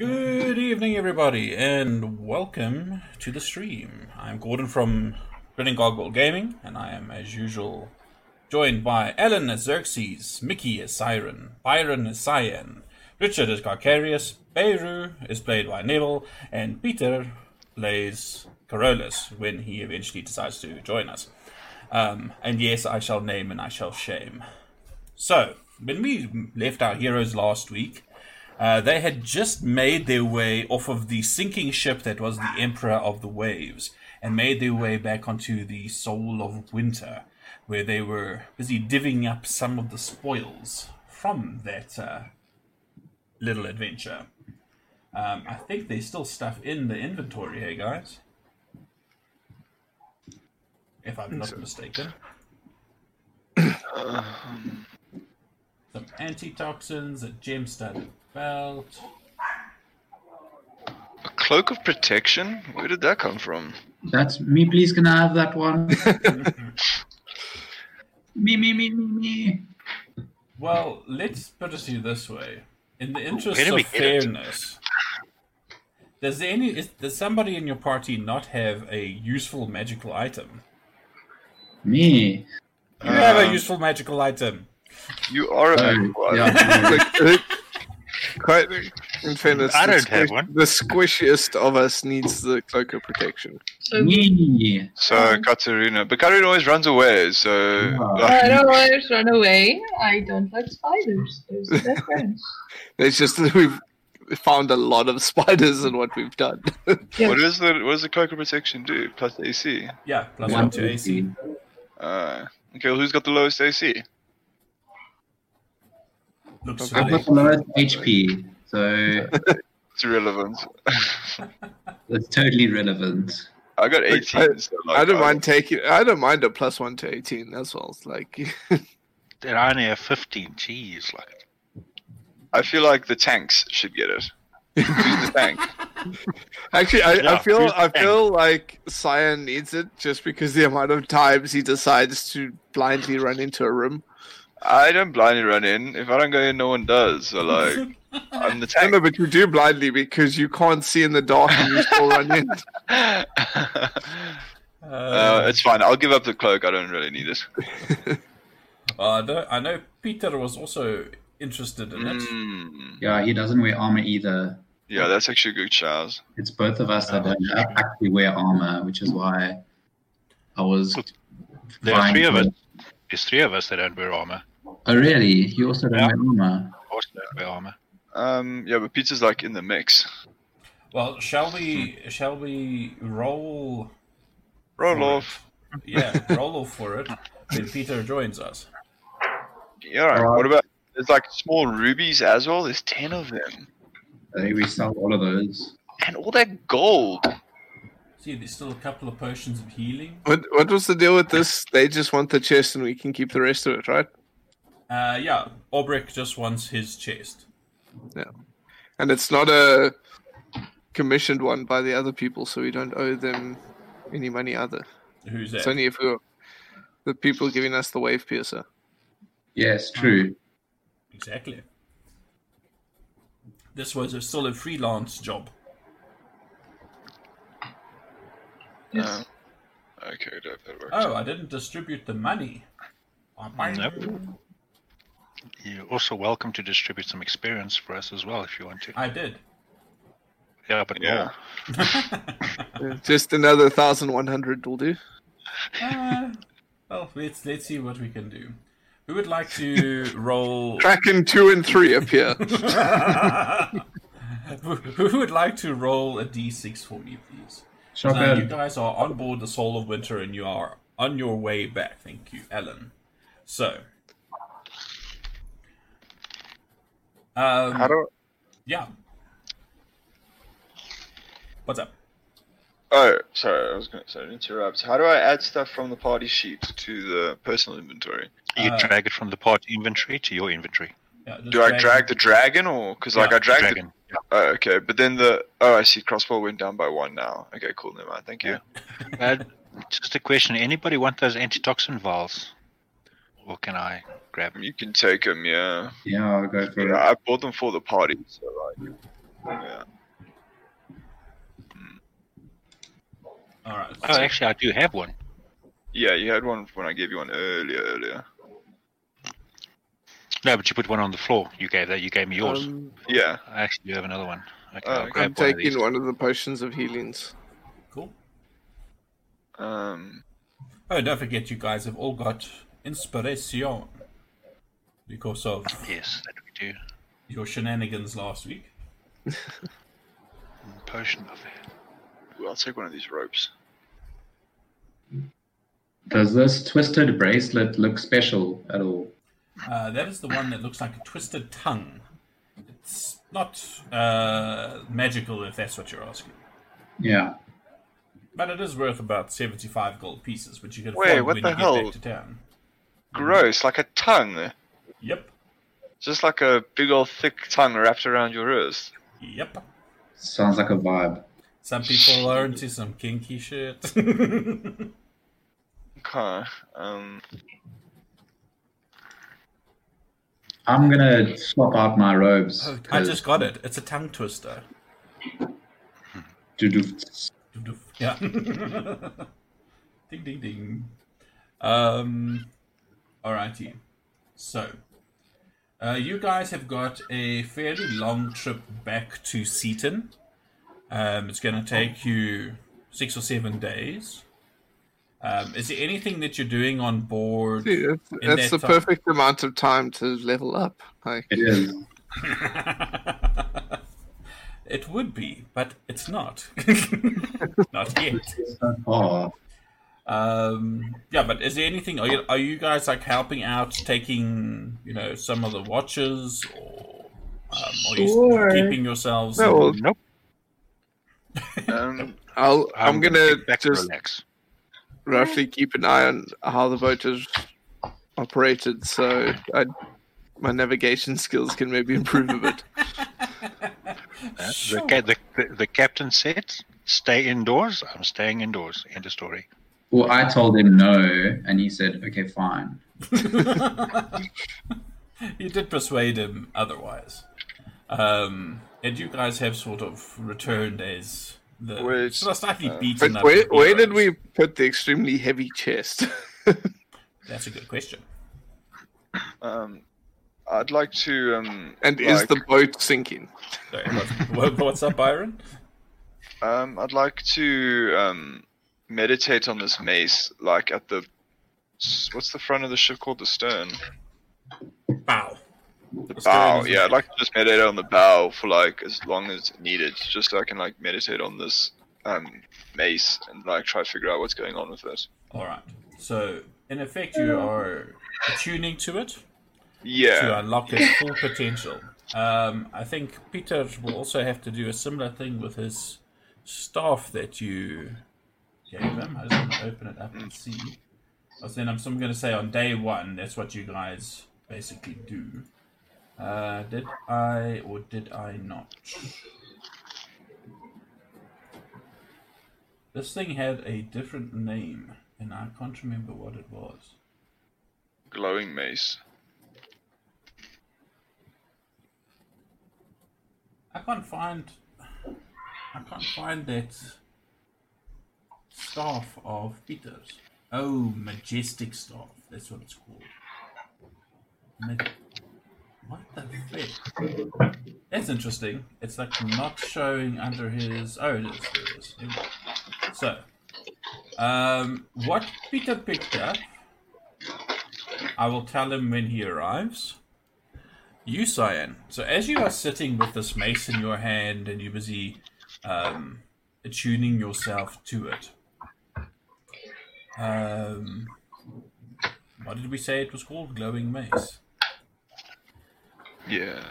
Good evening, everybody, and welcome to the stream. I'm Gordon from Grinning Gargoyle Gaming, and I am, as usual, joined by Alan as Xerxes, Mickey as Siren, Byron as Cyan, Richard as Carcarius, Beirut is played by Neville, and Peter plays Carolus when he eventually decides to join us. Um, and yes, I shall name and I shall shame. So, when we left our heroes last week, uh, they had just made their way off of the sinking ship that was the Emperor of the Waves and made their way back onto the Soul of Winter, where they were busy divvying up some of the spoils from that uh, little adventure. Um, I think there's still stuff in the inventory here, guys. If I'm not mistaken. Some antitoxins, a gem belt. A cloak of protection? Where did that come from? That's me. Please, can I have that one? me, me, me, me, me. Well, let's put it to you this way. In the interest Where do we of fairness, does any is, does somebody in your party not have a useful magical item? Me. You have a Um, useful magical item. You are a Oh, magpie. yeah. Like, quite in fairness, I the don't have one. The squishiest of us needs the cloak of protection. So Me. So Um, Katarina, but Katarina always runs away. So Yeah. like, I don't always run away. I don't like spiders. Those are best friends. It's just that we've found a lot of spiders in what we've done. what does the what does the cloak of protection do? Plus AC. Yeah, plus One one to AC. Uh, okay, well, who's got the lowest AC? Looks I've got the lowest HP, so It's irrelevant. that's totally relevant. I got Like, 18. so, like, I don't mind taking. I don't mind a plus one to eighteen as well. It's like Then I only have 15. Jeez, like I feel like the tanks should get it. Who's the tank? actually, I, I feel I the feel like Cyan needs it just because the amount of times he decides to blindly run into a room. I don't blindly run in. If I don't go in, no one does. So like, I'm the I tank. know, but you do blindly because you can't see in the dark and you still run in. uh, it's fine. I'll give up the cloak. I don't really need it. Uh, I know, I know Peter was also interested in it. Mm. Yeah, he doesn't wear armor either. Yeah, that's actually a good shout. It's both of us that don't sure. actually wear armor, which is why I was. there are three of us. There's three of us that don't wear armor. Oh, really? You also don't Yeah. wear armor? Of course, don't wear armor. Um, yeah, but Peter's like in the mix. Well, shall we? Shall we roll? Roll off. it? Yeah, roll off for it. Then Peter joins us. Yeah, all right. Alright. What about? There's like small rubies as well. There's ten of them, I think we sell all of those. and all that gold. See, there's still a couple of potions of healing. What what was the deal with this? They just want the chest and we can keep the rest of it, right? Uh, yeah, Obrick just wants his chest. Yeah. And it's not a commissioned one by the other people, so we don't owe them any money either. Who's that? It's only if we're the people giving us the wave piercer. Yes, true. Exactly. This was a, still a freelance job. Yes. Uh, okay, that, that works. Oh, I didn't distribute the money. Nope. You're also welcome to distribute some experience for us as well if you want to. I did. Yeah, but Yeah. Just another thousand one hundred will do. Uh, well, let's let's see what we can do. Who would like to roll? Kraken two and three appear. who, who would like to roll a d6 for me, please? So now, you guys are on board the Soul of Winter and you are on your way back. Thank you, Alan. So, um, How do? yeah. What's up? Oh, sorry. I was going to sorry, to interrupt. How do I add stuff from the party sheet to the personal inventory? you Uh, drag it from the party inventory to your inventory. Yeah, just Do I drag the dragon or because like Yeah, I dragged the Dragon. Oh, okay, but then the oh, I see. Crossbow went down by one now. Okay, cool. Never mind. Thank you. Uh, just a question. Anybody want those antitoxin vials? Or can I grab them? You can take them. Yeah. Yeah, I'll go for yeah. it. I bought them for the party. So like, Yeah. All right. Oh, actually, I do have one. Yeah, you had one when I gave you one earlier. Earlier. No, but you put one on the floor. You gave that. You gave me yours. Um, Yeah. I actually do have another one. Okay, I'll okay. grab I'm one of these. taking one of the potions of healings. Cool. Um. Oh, don't forget, you guys have all got inspiration because of Yes, that we do. your shenanigans last week. Potion of ooh, I'll take one of these ropes. Does this twisted bracelet look special at all? Uh, that is the one that looks like a twisted tongue. It's not uh, magical, if that's what you're asking. Yeah. But it is worth about 75 gold pieces, which you can Wait, afford what when the you hell? get back to town. Gross, like a tongue. Yep. Just like a big old thick tongue wrapped around your wrist. Yep. Sounds like a vibe. Some people are into some kinky shit. Okay. Um. I'm gonna swap out my robes. Oh, I just got it. It's a tongue twister. Doo-doo. Yeah. ding ding ding. Um alrighty. So uh, you guys have got a fairly long trip back to Seaton. Um, it's going to take you six or seven days. Um, is there anything that you're doing on board? See, that's, that's that the time. perfect amount of time to level up. Like, It is. it would be, but it's not. not yet. Oh, Um, yeah, but is there anything? Are you, are you guys like helping out, taking you know some of the watches, or um, are you Sure. keeping yourselves? No, well, Nope. Um. I'll, I'm, gonna get back just relax. roughly keep an eye on how the boat is operated, so I, my navigation skills can maybe improve a bit. Uh, Sure. the, the, the, the captain said, "Stay indoors." I'm staying indoors. End of story. Well, I told him no, and he said, "Okay, fine." you did persuade him otherwise. Um, and you guys have sort of returned as the Wait, sort of slightly uh, beaten But up. where, where did we put the extremely heavy chest? That's a good question. Um. I'd like to. Um. and is the boat sinking? Sorry, what, what- what's up, Byron? Um, I'd like to um, meditate on this mace, like at the what's the front of the ship called? The stern. Bow. The bow. Yeah, I'd like to just meditate on the bow for like as long as needed, just so I can like meditate on this um, mace and like try to figure out what's going on with it. All right. So, in effect, you are attuning to it Yeah. to unlock its full potential. Um, I think Peter will also have to do a similar thing with his staff that you gave him. I just want to open it up and see. I was then I'm, so I'm going to say on day one, that's what you guys basically do. Uh, did I or did I not? This thing had a different name, and I can't remember what it was. Glowing mace. I can't find. I can't find that staff of Peter's. Oh, majestic staff. That's what it's called. Ma- what the? That's interesting. It's like not showing under his. Oh, it is. It is. So, um, what Peter picked up, I will tell him when he arrives. You, Cyan. So as you are sitting with this mace in your hand and you're busy um, attuning yourself to it, um, what did we say it was called? Glowing mace. Yeah.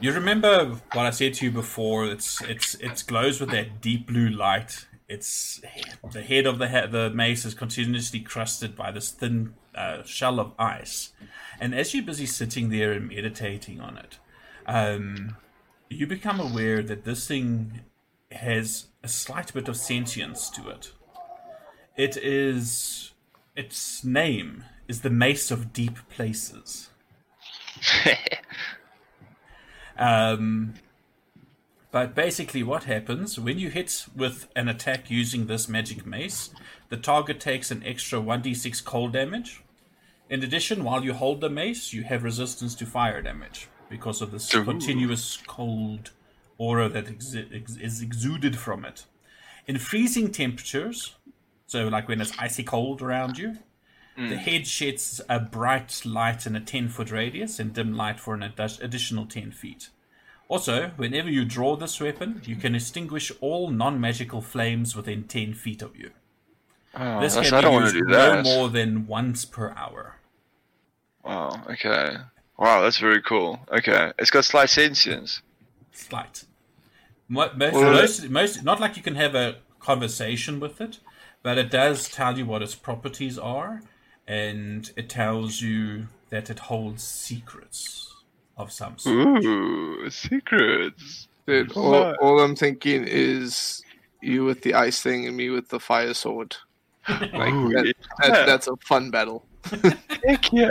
You remember what I said to you before? It's it's it glows with that deep blue light. It's the head of the he- the mace is continuously crusted by this thin uh, shell of ice, and as you're busy sitting there and meditating on it, um, you become aware that this thing has a slight bit of sentience to it. It is its name is the Mace of Deep Places. Um, But basically, what happens when you hit with an attack using this magic mace, the target takes an extra 1d6 cold damage. In addition, while you hold the mace, you have resistance to fire damage because of this Ooh. continuous cold aura that ex- is exuded from it. In freezing temperatures, so like when it's icy cold around you, the mm. head sheds a bright light in a 10 foot radius and dim light for an addi- additional 10 feet. Also, whenever you draw this weapon, you can extinguish all non magical flames within 10 feet of you. Oh, This can I don't be used do no more than once per hour. Wow. Okay. Wow, that's very cool. Okay, it's got slight sentience. Slight. Most, most, most, not like you can have a conversation with it, but it does tell you what its properties are, and it tells you that it holds secrets of some sort. Ooh, secrets. Dude, all, all I'm thinking is you with the ice thing and me with the fire sword. Like Ooh, that, yeah. that, that's a fun battle. Heck yeah.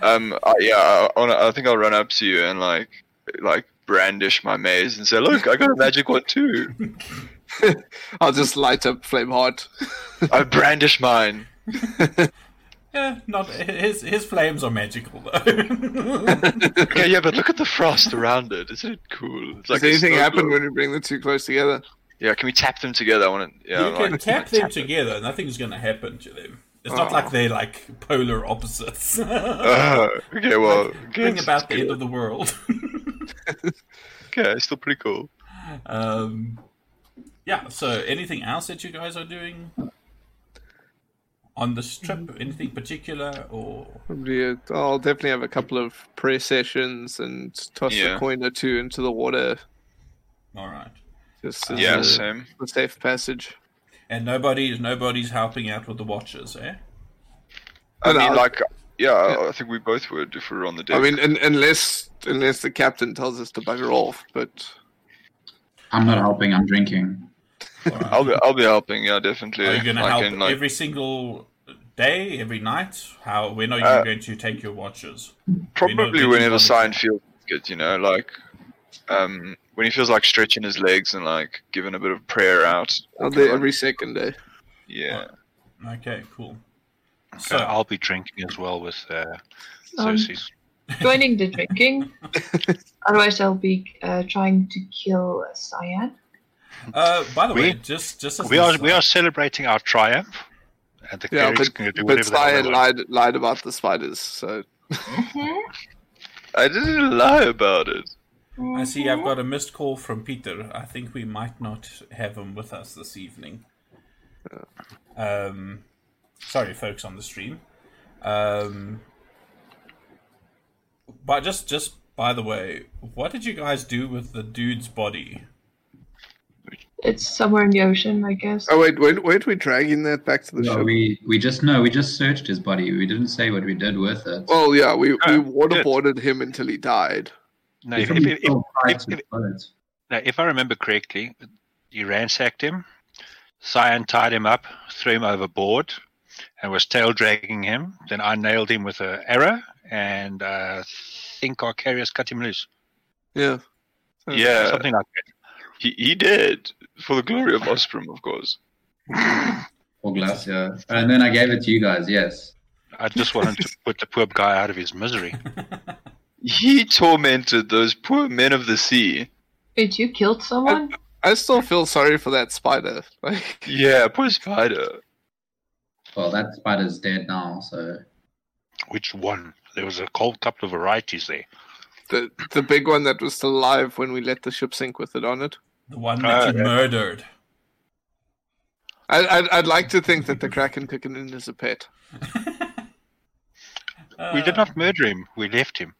Um. I, yeah. I, I wanna- I think I'll run up to you and like, like brandish my maze and say, "Look, I got a magic one too. I'll just light up flame heart. I brandish mine." Yeah, not his. His flames are magical though. Okay, yeah, but look at the frost around it. Isn't it cool? It's Does anything happen globe. when we bring the two close together? Yeah, can we tap them together? I want to. Yeah, you can like, tap them it. together. Nothing's going to happen to them. It's not Oh. like they're like polar opposites. Uh, okay, well, Bring about the it's end of the world. Okay, it's still pretty cool. um, yeah. So, anything else that you guys are doing on this trip? Anything particular, or Probably, uh, I'll definitely have a couple of prayer sessions and toss Yeah. a coin or two into the water. all right? Just as Yeah, a, same. a safe passage. And nobody, nobody's helping out with the watches, eh? I No, mean, I- like, yeah, I think we both would if we were on the deck. I mean, un unless unless the captain tells us to bugger off, but I'm not helping. I'm drinking. All right. I'll be, I'll be helping. Yeah, definitely. Are you going to help in, like, every single day, every night? How? When are you Uh, going to take your watches? probably you whenever want Sign feels good, you know, like, um, when he feels like stretching his legs and like giving a bit of prayer out. I'll do every second day. Yeah. Okay, cool. So So, I'll be drinking as well with uh, Um, Joining the drinking. Otherwise, I'll be uh, trying to kill Cyan. Uh, by the We- way, just just as We are aside- we are celebrating our triumph, and the Yeah, clerics but, can do but whatever they want. lied lied about the spiders, so I didn't lie about it. I see I've got a missed call from Peter. I think we might not have him with us this evening. Um, sorry, folks on the stream. Um, but just, just by the way, what did you guys do with the dude's body? It's somewhere in the ocean, I guess. oh wait, wait, weren't we dragging that back to the No, ship? we we just no, we just searched his body. We didn't say what we did with it. Well, yeah, we, we Uh, waterboarded him until he died. No, if, if, if, if- if- now, if I remember correctly, you ransacked him. Cyan tied him up, threw him overboard, and was tail dragging him. Then I nailed him with an arrow, and uh, think Carcarius cut him loose. Yeah. Yeah, Something like that. he, he did. For the glory of Ostrom, of course. Or glass, yeah. And then I gave it to you guys. Yes. I just wanted to put the poor guy out of his misery. He tormented those poor men of the sea. Wait, you killed someone? I still feel sorry for that spider. Like, Yeah, poor spider. Well, that spider's dead now, so Which one? There was a whole couple of varieties there. the the big one that was still alive when we let the ship sink with it on it. The one that Uh, you yeah. murdered. I, I'd, I'd like to think that the kraken took it in as a pet. we did Uh, not murder him. We left him.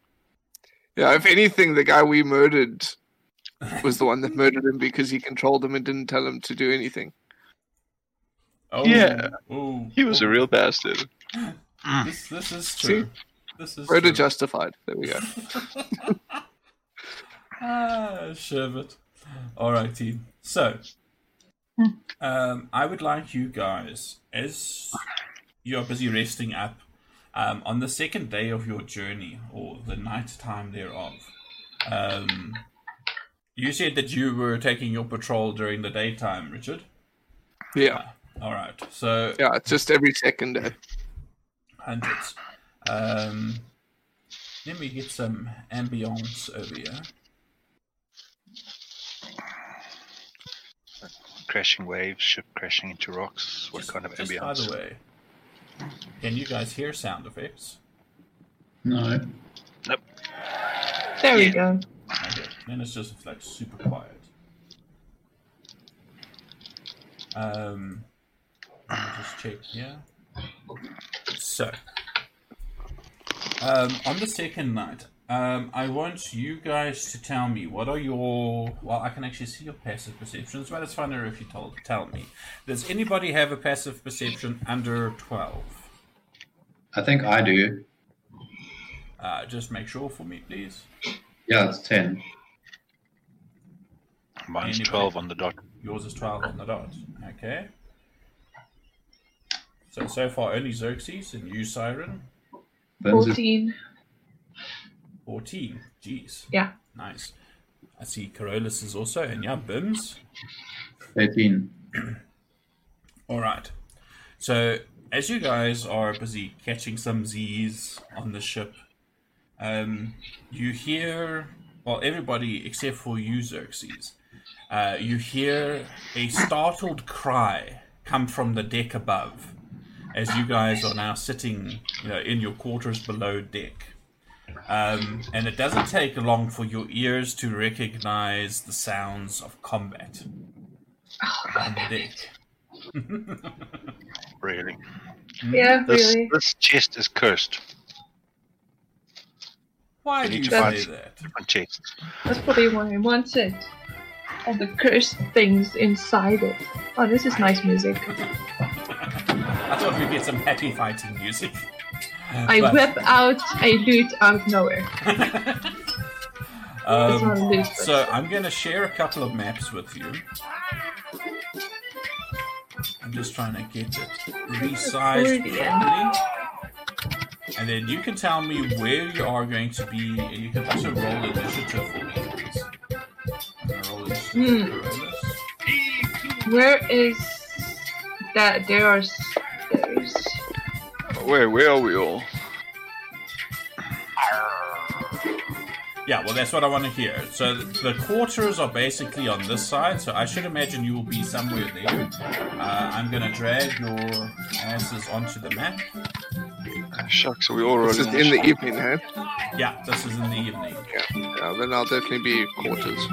Yeah, if anything, the guy we murdered was the one that murdered him because he controlled him and didn't tell him to do anything. Oh, Yeah. oh, He was oh. a real bastard. This, this is true. This is Murder true. justified. There we go. ah, Sherbet. All right, team. So, um, I would like you guys, as you're busy resting up, um, on the second day of your journey, or the night time thereof, um, You said that you were taking your patrol during the daytime, Richard. Yeah, All right. So yeah, it's just every second day. hundreds. Um, let me get some ambience over here. Crashing waves, ship crashing into rocks. What Just- kind of just ambience? By the way, can you guys hear sound effects? No. Nope. There we go. Okay. Then it's just like super quiet. Um, let me just check here. So, um, on the second night, um, I want you guys to tell me what are your. Well, I can actually see your passive perceptions, but it's funner if you told, tell me. Does anybody have a passive perception under 12? I think I do. Uh, just make sure for me, please. Yeah, it's 10. Mine's Anybody? 12 on the dot. Yours is 12 on the dot. Okay. So, so far only Xerxes and you, Siren. Burns 14. 14. Jeez. Yeah. Nice. I see Carolus is also, and yeah, Bims. 13. Alright. So, as you guys are busy catching some Z's on the ship, um, you hear, well, everybody except for you, Xerxes, uh, you hear a startled cry come from the deck above as you guys are now sitting you know, in your quarters below deck. Um, and it doesn't take long for your ears to recognize the sounds of combat on the deck. Really? Yeah, This, really. this chest is cursed. Why You do you to say find- that? Different. That's probably why I want it. All the cursed things inside it. Oh, this is nice music. I thought we'd get some happy fighting music. I But, whip out a loot out of nowhere. um, it's not a loot. but- So I'm going to share a couple of maps with you. I'm just trying to get it resized properly. And then you can tell me where you are going to be, and you can also roll initiative for me. please. Roll initiative Hmm. Where is that? There are. s- There's. Where where are we all? Yeah, well, that's what I want to hear. So the quarters are basically on this side, so I should imagine you will be somewhere there. Uh, I'm going to drag your asses onto the map. Shucks, are we all This is in the evening, huh? Yeah, this is in the evening. Yeah, then I'll definitely be quarters.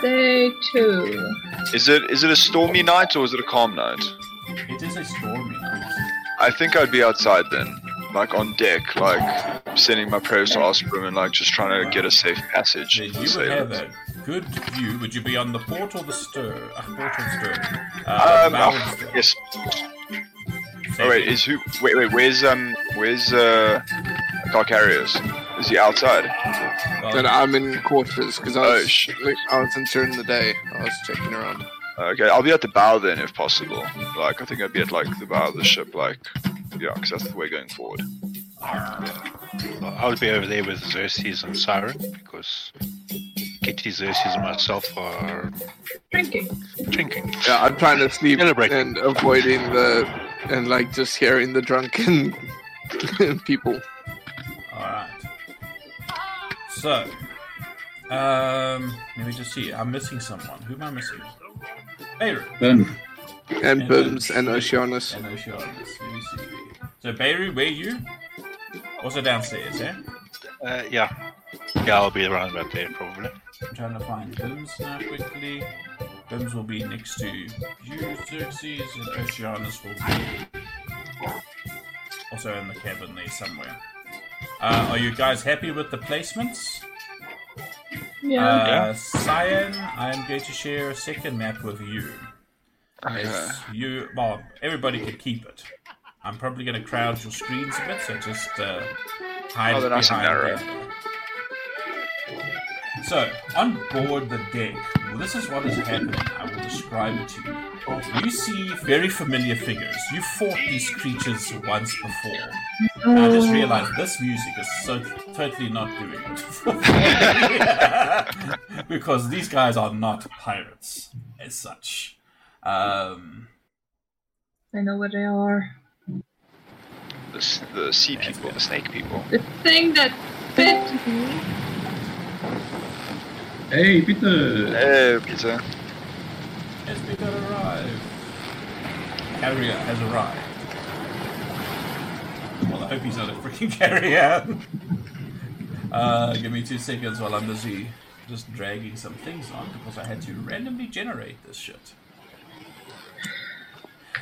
Day two. Is it is it a stormy night or is it a calm night? It is a stormy night. I think I'd be outside then, like on deck, like sending my prayers to Osprey and like just trying to get a safe passage. Then you would have a good view. Would you be on the port or the stir? Uh, port or stern? Uh, Um, oh, stern. yes. Oh wait, is who? Wait, wait. Where's um? Where's uh? Carcarius? Is he outside? Well, Then I'm in quarters because I Oh, was sh- I wasn't during the day. I was checking around. Okay, I'll be at the bow then, if possible. Like, I think I'd be at like the bow of the ship, like, yeah, because that's the way going forward. I'll be over there with Xerxes and Siren because Kitty, Xerxes, and myself are Drinking. drinking. Yeah, I'm trying to sleep and avoiding the and like just hearing the drunken people. All right. So, um, let me just see. I'm missing someone. Who am I missing? Beirut Burns. And And Bims then- and Oceanus. and Oceanus. Let me see. So, Beirut, where you? Also downstairs, yeah? Uh, yeah. Yeah, I'll be around about there probably. I'm trying to find Bims now quickly. Bims will be next to you, Xerxes, and Oceanus will be also in the cabin there somewhere. Uh, are you guys happy with the placements? Yeah. Uh, Cyan, I am going to share a second map with you. Okay. As you, well, everybody can keep it. I'm probably going to crowd your screens a bit, so just uh, hide Oh, it nice and behind narrow. So, on board the deck, well, this is what is happening. I will describe it to you. You see very familiar figures. You fought these creatures once before. And I just realized this music is so totally not doing it. because these guys are not pirates as such. Um, I know what they are. The, the sea people, the snake people. The thing that bit me. Hey, Peter. Hey, Peter. Has Peter arrived? Carrier has arrived. Well, I hope he's not a freaking carrier. uh, give me two seconds while I'm busy just dragging some things on because I had to randomly generate this shit.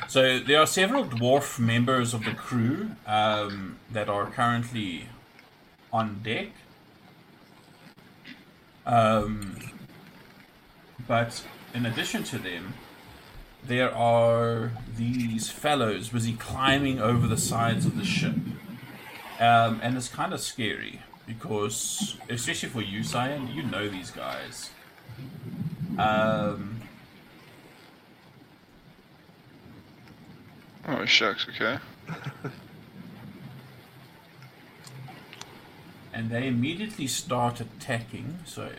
So there are several dwarf members of the crew um, that are currently on deck. Um, but in addition to them, there are these fellows busy climbing over the sides of the ship. Um, and it's kind of scary because, especially for you, Cyan, you know these guys. Um, Oh, shucks, okay. and they immediately start attacking. So,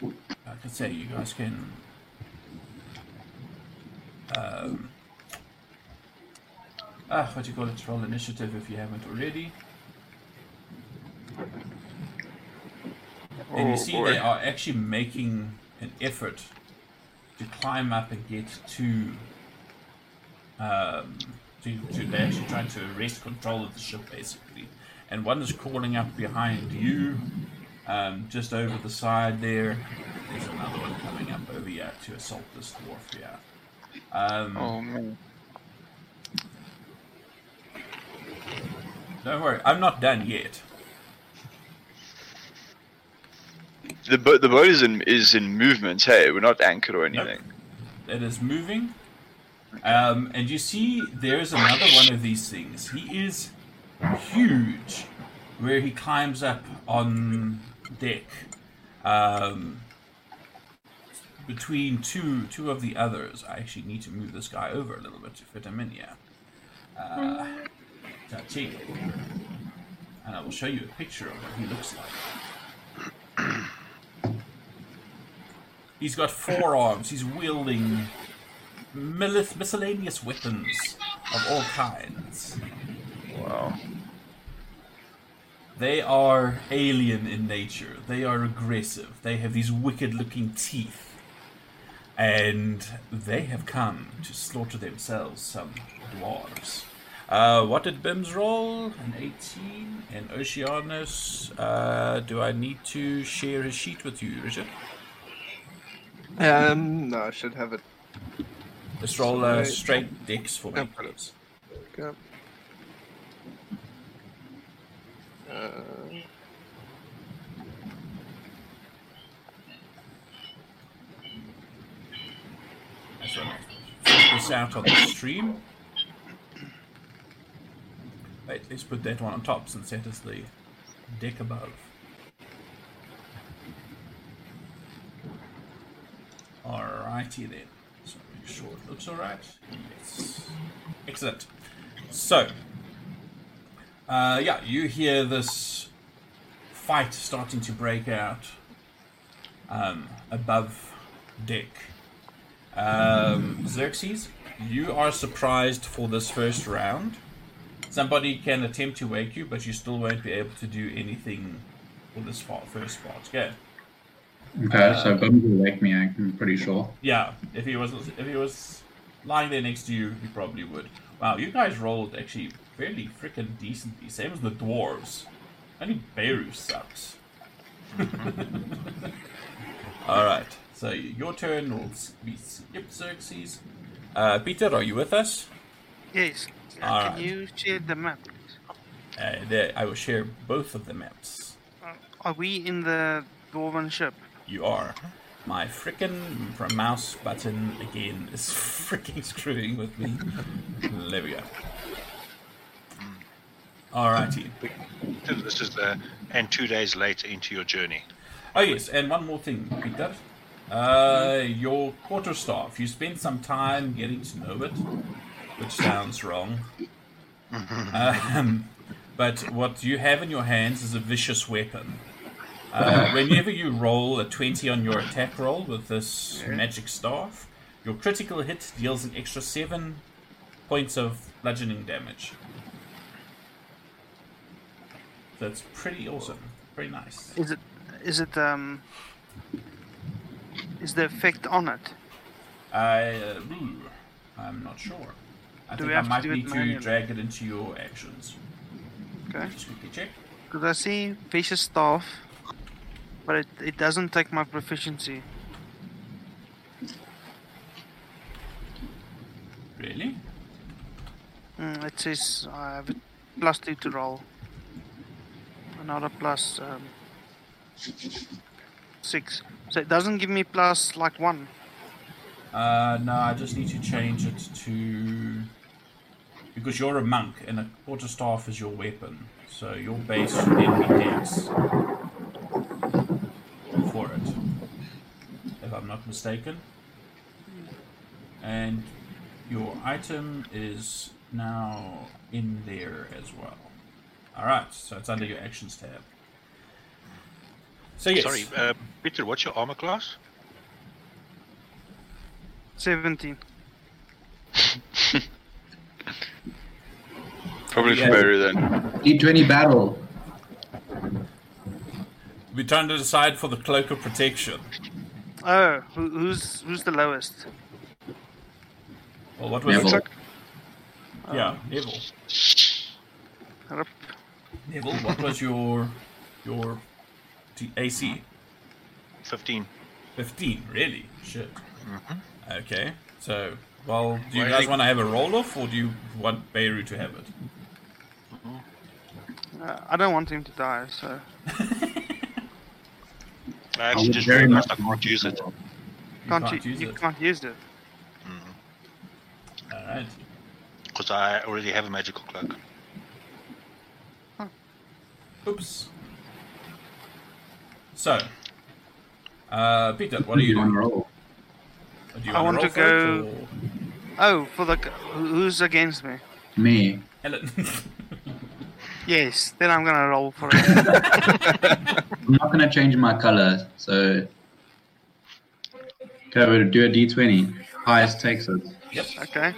like I say, you guys can. Um, ah, what do you call it? Roll initiative if you haven't already. And you Oh, see, boy. they are actually making an effort to climb up and get to. Um, to, to they're actually trying to arrest control of the ship, basically. And one is crawling up behind you, um, just over the side there. There's another one coming up over here to assault this dwarf here. Um, Oh, man. Don't worry, I'm not done yet. The boat, the boat is in is in movement. Hey, we're not anchored or anything. It is moving. Um, and you see, there's another one of these things. He is huge, where he climbs up on deck, um, between two two of the others. I actually need to move this guy over a little bit to fit him in here. Uh, and I will show you a picture of what he looks like. He's got four arms. He's wielding miscellaneous weapons of all kinds. Wow. They are alien in nature. They are aggressive. They have these wicked looking teeth. And they have come to slaughter themselves some dwarves. Uh, what did Bims roll? An 18. And Oceanus, uh, do I need to share his sheet with you, Richard? Um, no, I should have it. Just roll uh, straight dicks for me, please. Yep. Uh, Right. Check this out on the stream. Wait, let's put that one on top since that is the deck above. Alrighty then. So make sure it looks alright. Yes. Excellent. So, uh, yeah, you hear this fight starting to break out um, above deck. Um, Xerxes, you are surprised for this first round. Somebody can attempt to wake you, but you still won't be able to do anything for this part, first part. Okay. Okay, so Bims will wake me, I'm pretty sure. Yeah, if he was if he was lying there next to you, he probably would. Wow, you guys rolled actually fairly freaking decently. Same as the dwarves. Only Beru sucks. All right, so your turn will be skip Xerxes. Uh, Peter, are you with us? Yes. Uh, Alright. Can you share the map? please? Uh, there, I will share both of the maps. Uh, are we in the Dwarven ship? You are. My frickin' m- mouse button again is fricking screwing with me. There we go. Alrighty. This is the and two days later into your journey. Oh yes, and one more thing, Peter. Uh, your quarterstaff. You spent some time getting to know it, which sounds wrong. Um, but what you have in your hands is a vicious weapon. Uh, whenever you roll a 20 on your attack roll with this magic staff, your critical hit deals an extra 7 points of bludgeoning damage. That's pretty awesome. Pretty nice. Is it? Is it? Um. Is the effect on it? I, uh, I'm not sure. I Do think I have to might need to drag it into your actions. Okay. Just quickly check. Because I see vicious staff, but it, it doesn't take my proficiency. Really? Mm, it says I have a plus two to roll. Another plus um, six. So it doesn't give me plus like one. Uh, no, I just need to change it to because you're a monk and a quarterstaff is your weapon, so your base should then be dex for it, if I'm not mistaken. And your item is now in there as well. All right, so it's under your actions tab. So yes, Sorry, uh, Peter, what's your armor class? Seventeen. Probably Yeah. better then. D20 battle. we're trying to decide for the cloak of protection. Oh, who, who's who's the lowest? Well, what was Neville. it? Yeah, Neville. Hup. Neville, what was your your t- AC? 15. Fifteen, really? Shit. Mm-hmm. Okay, so well, do you Well, guys think- want to have a roll off, or do you want Beirut to have it? Mm-hmm. Uh, I don't want him to die, so I actually would just very realized I much- can't use it. You can't, can't you, use you it. can't use it. Mm-hmm. All right. Because I already have a magical cloak. Oops. So, uh, Peter, what are you on doing? roll? Do you I wanna want to roll for go- or- Oh, for the who's against me? Me. Helen. Yes, then I'm gonna roll for it. I'm not going to change my color, so. Okay, we'll do a d20. Highest takes it. yep. okay.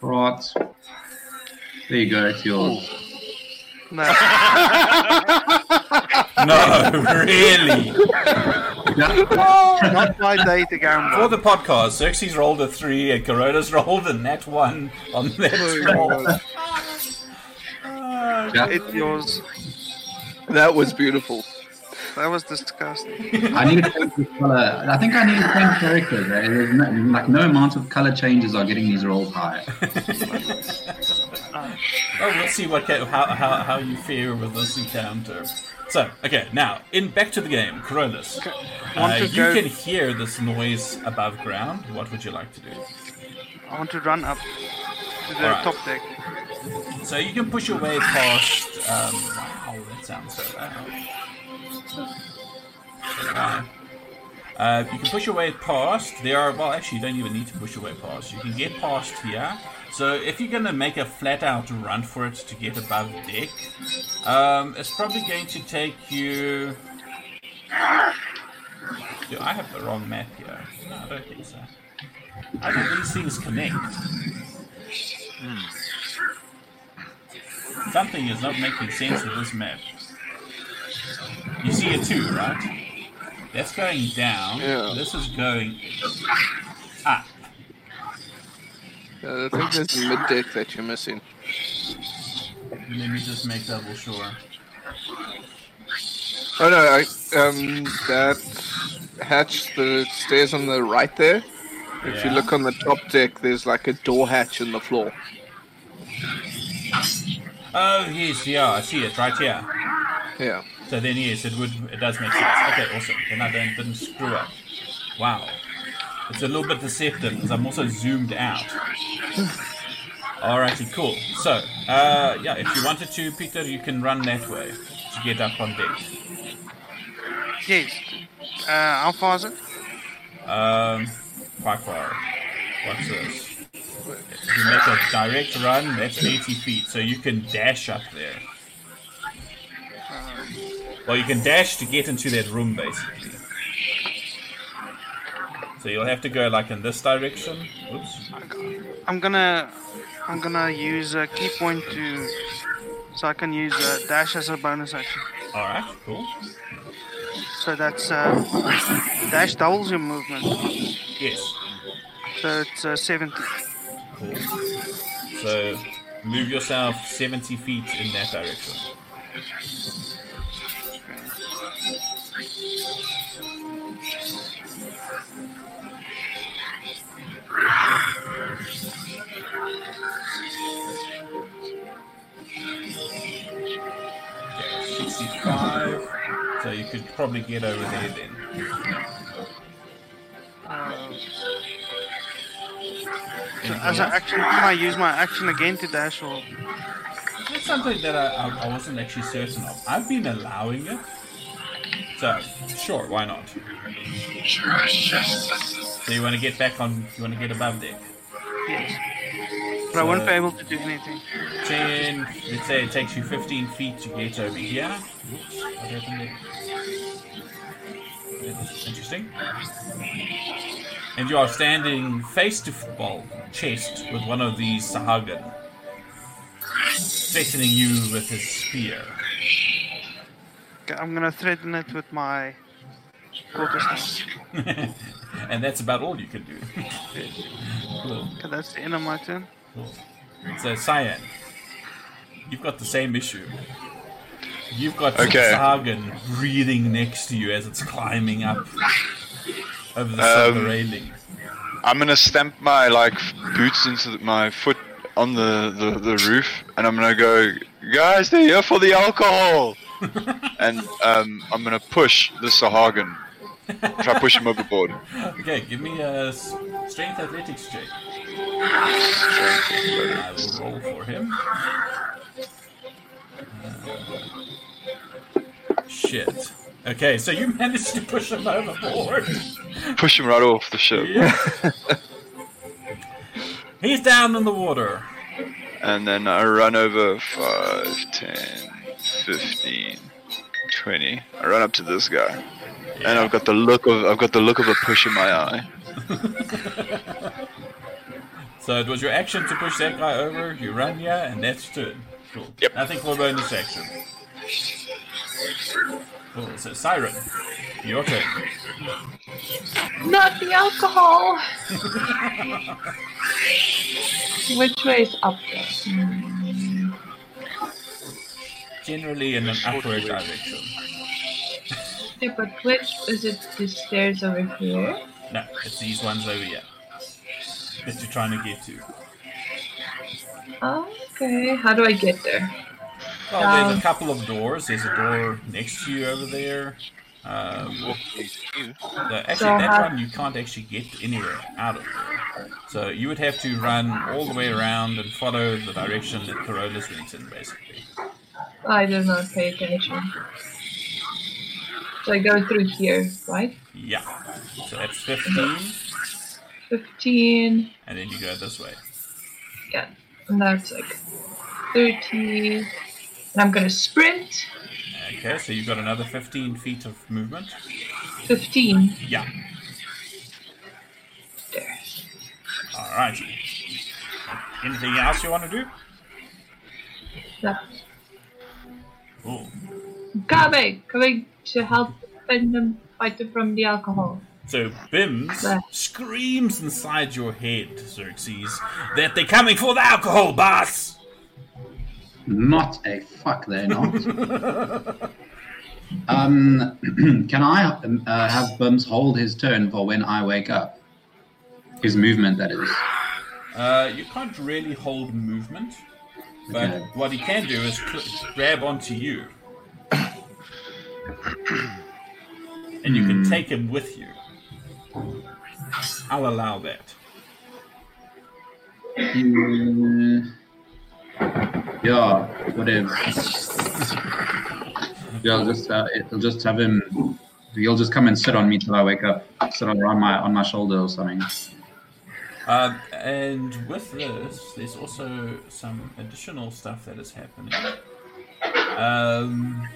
Right. There you go, it's yours. No. No, really. Not my day to gamble. For the podcast, Xerxes rolled a three and Corona's rolled a nat one on that roll. Yeah. It's yours. That was beautiful. That was disgusting. I need to change the color. I think I need to change characters. eh? There's no, like no amount of color changes are getting these rolls high. Oh, let's see what ca- how, how how you fare with this encounter. So, okay, now in back to the game, Coronas. Want Uh, you go- can hear this noise above ground. What would you like to do? I want to run up to the Alright. top deck. So you can push your way past. Um, wow, that sounds so loud. Okay. Uh, you can push your way past. There are well, actually, you don't even need to push your way past. You can get past here. So if you're gonna make a flat-out run for it to get above deck, um, it's probably going to take you. Do I have the wrong map here? No, I don't think so. How do these things connect? Something is not making sense with this map. You see it too, right? That's going down. Yeah. This is going. Uh, I think there's a mid deck that you're missing. Let me just make double sure. Oh no, I, um, that hatch, the stairs on the right there. If you look on the top deck, there's like a door hatch in the floor. Oh yes, yeah, I see it right here. Yeah. So then yes, it would it does make sense. Okay, awesome. Then I don't didn't screw up. Wow. It's a little bit deceptive because I'm also zoomed out. Alrighty, cool. So, uh, yeah, if you wanted to, Peter, you can run that way to get up on deck. Yes. Uh, how far is it? Um, quite far. What's this? If you make a direct run, that's 80 feet, so you can dash up there. Well, you can dash to get into that room, basically. So you'll have to go like in this direction. Oops. I'm gonna I'm gonna use a key point to so I can use uh, dash as a bonus action. All right, cool. So that's uh, dash doubles your movement. Yes, So it's uh, 70. cool. So move yourself 70 feet in that direction. Okay, 65. So you could probably get over there then. Uh, so as an action, can I use my action again to dash or? That's something that I, I, I wasn't actually certain of. I've been allowing it. So, sure, why not? So you want to get back on, you want to get above deck. Yes. But I won't So- be able to do anything. 10, let's say it takes you 15 feet to get over here. Oops, what happened there? That's interesting. And you are standing face to well, chest with one of these Sahuagin, threatening you with his spear. Okay, I'm gonna threaten it with my quarterstaff. and that's about all you can do. cool. Okay, that's the end of my turn. cool. So, Cyan, you've got the same issue. You've got Okay. Sahuagin breathing next to you as it's climbing up over the Um, silver railing. I'm gonna stamp my like boots into the, my foot on the, the, the roof, and I'm gonna go, guys, they're here for the alcohol, and um, I'm gonna push the Sahuagin. Try to push him overboard. Okay, give me a s- strength athletics check. I will roll for him. Uh, shit. Okay, so you managed to push him overboard. Push him right off the ship, Yeah. He's down in the water. and then I run over 5, 10, 15, 20. I run up to this guy, and I've got the look of I've got the look of a push in my eye. So it was your action to push that guy over, you run yeah, and that's turn. Cool. Yep. Nothing for bonus action. Cool. So Siren, your turn. Not the alcohol. Which way is up there? Generally in an upward direction. But which is it? The stairs over here? No, it's these ones over here. That you're trying to get to. Okay. How do I get there? Well, there's Um, a couple of doors. There's a door next to you over there. Um, the, actually, So that one you can't actually get anywhere out of there. So you would have to run all the way around and follow the direction that Carolus went in, basically. I did not pay attention. So I go through here, right? Yeah. So that's 15, 15. and then you go this way. Yeah. And that's like 30. And I'm gonna sprint. Okay, so you've got another 15 feet of movement. 15. Yeah. There. Alrighty. Anything else you want to do? Yeah. Cool. Coming! Coming to help defend them fight them from the alcohol. So Bims Yeah. screams inside your head, Xerxes, that they're coming for the alcohol, boss! Not a fuck, they're not. um, can I um, uh, have Bims hold his turn for when I wake up? His movement, that is. Uh, you can't really hold movement, but Okay. what he can do is cl- grab onto you. And you can Hmm. take him with you. I'll allow that. Mm, yeah, whatever. Yeah, I'll just uh, it'll just have him. He'll just come and sit on me till I wake up. Sit on my on my shoulder or something. Um, and with this, there's also some additional stuff that is happening. Um,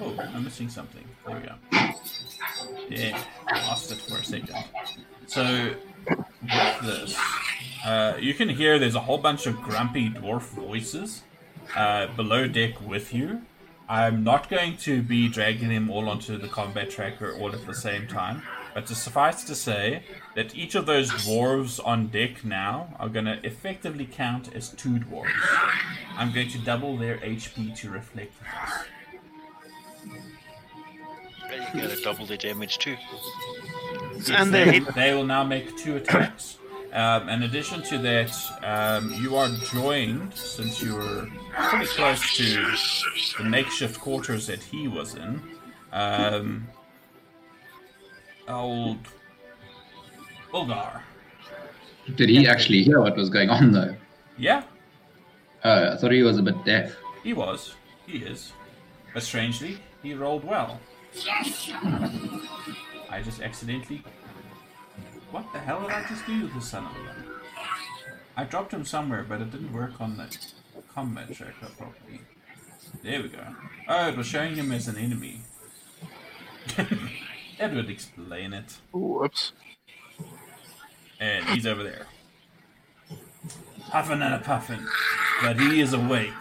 Oh, I'm missing something. There we go. Yeah, lost it for a second. So, with this, uh, you can hear there's a whole bunch of grumpy dwarf voices uh, below deck with you. I'm not going to be dragging them all onto the combat tracker all at the same time, but to suffice to say that each of those dwarves on deck now are going to effectively count as two dwarves. I'm going to double their HP to reflect this. You gotta double the damage too. And they, they will now make two attacks. Um, in addition to that, um, you are joined, since you were pretty close to the makeshift quarters that he was in. Um, old Ulgar. Did he actually hear what was going on though? Yeah, Oh, I thought he was a bit deaf. he was. He is. But strangely, he rolled well. I just accidentally. What the hell did I just do to the son of a gun? I dropped him somewhere, but it didn't work on the combat tracker properly. There we go. Oh, it was showing him as an enemy. that would explain it. Whoops. And he's over there. Huffing and a puffing. But he is awake.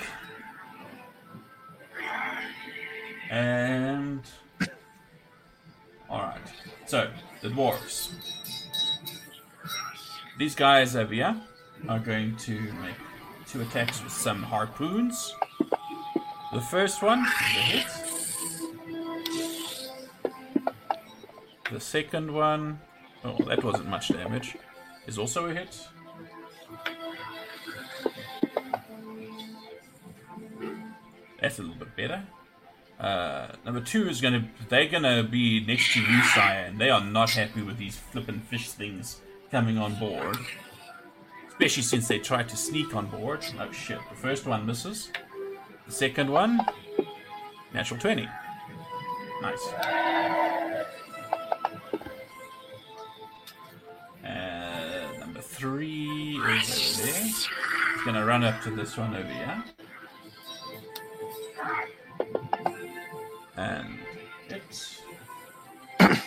And. Alright. So, the dwarves. These guys over here are going to make two attacks with some harpoons. The first one is a hit. The second one, oh, that wasn't much damage, is also a hit. That's a little bit better. Uh, number two is gonna they're gonna be next to you, Cyan. They are not happy with these flippin' fish things coming on board. Especially since they tried to sneak on board. Oh shit. The first one misses. The second one, natural 20. Nice. Number three is over there. Gonna run up to this one over here. And it's.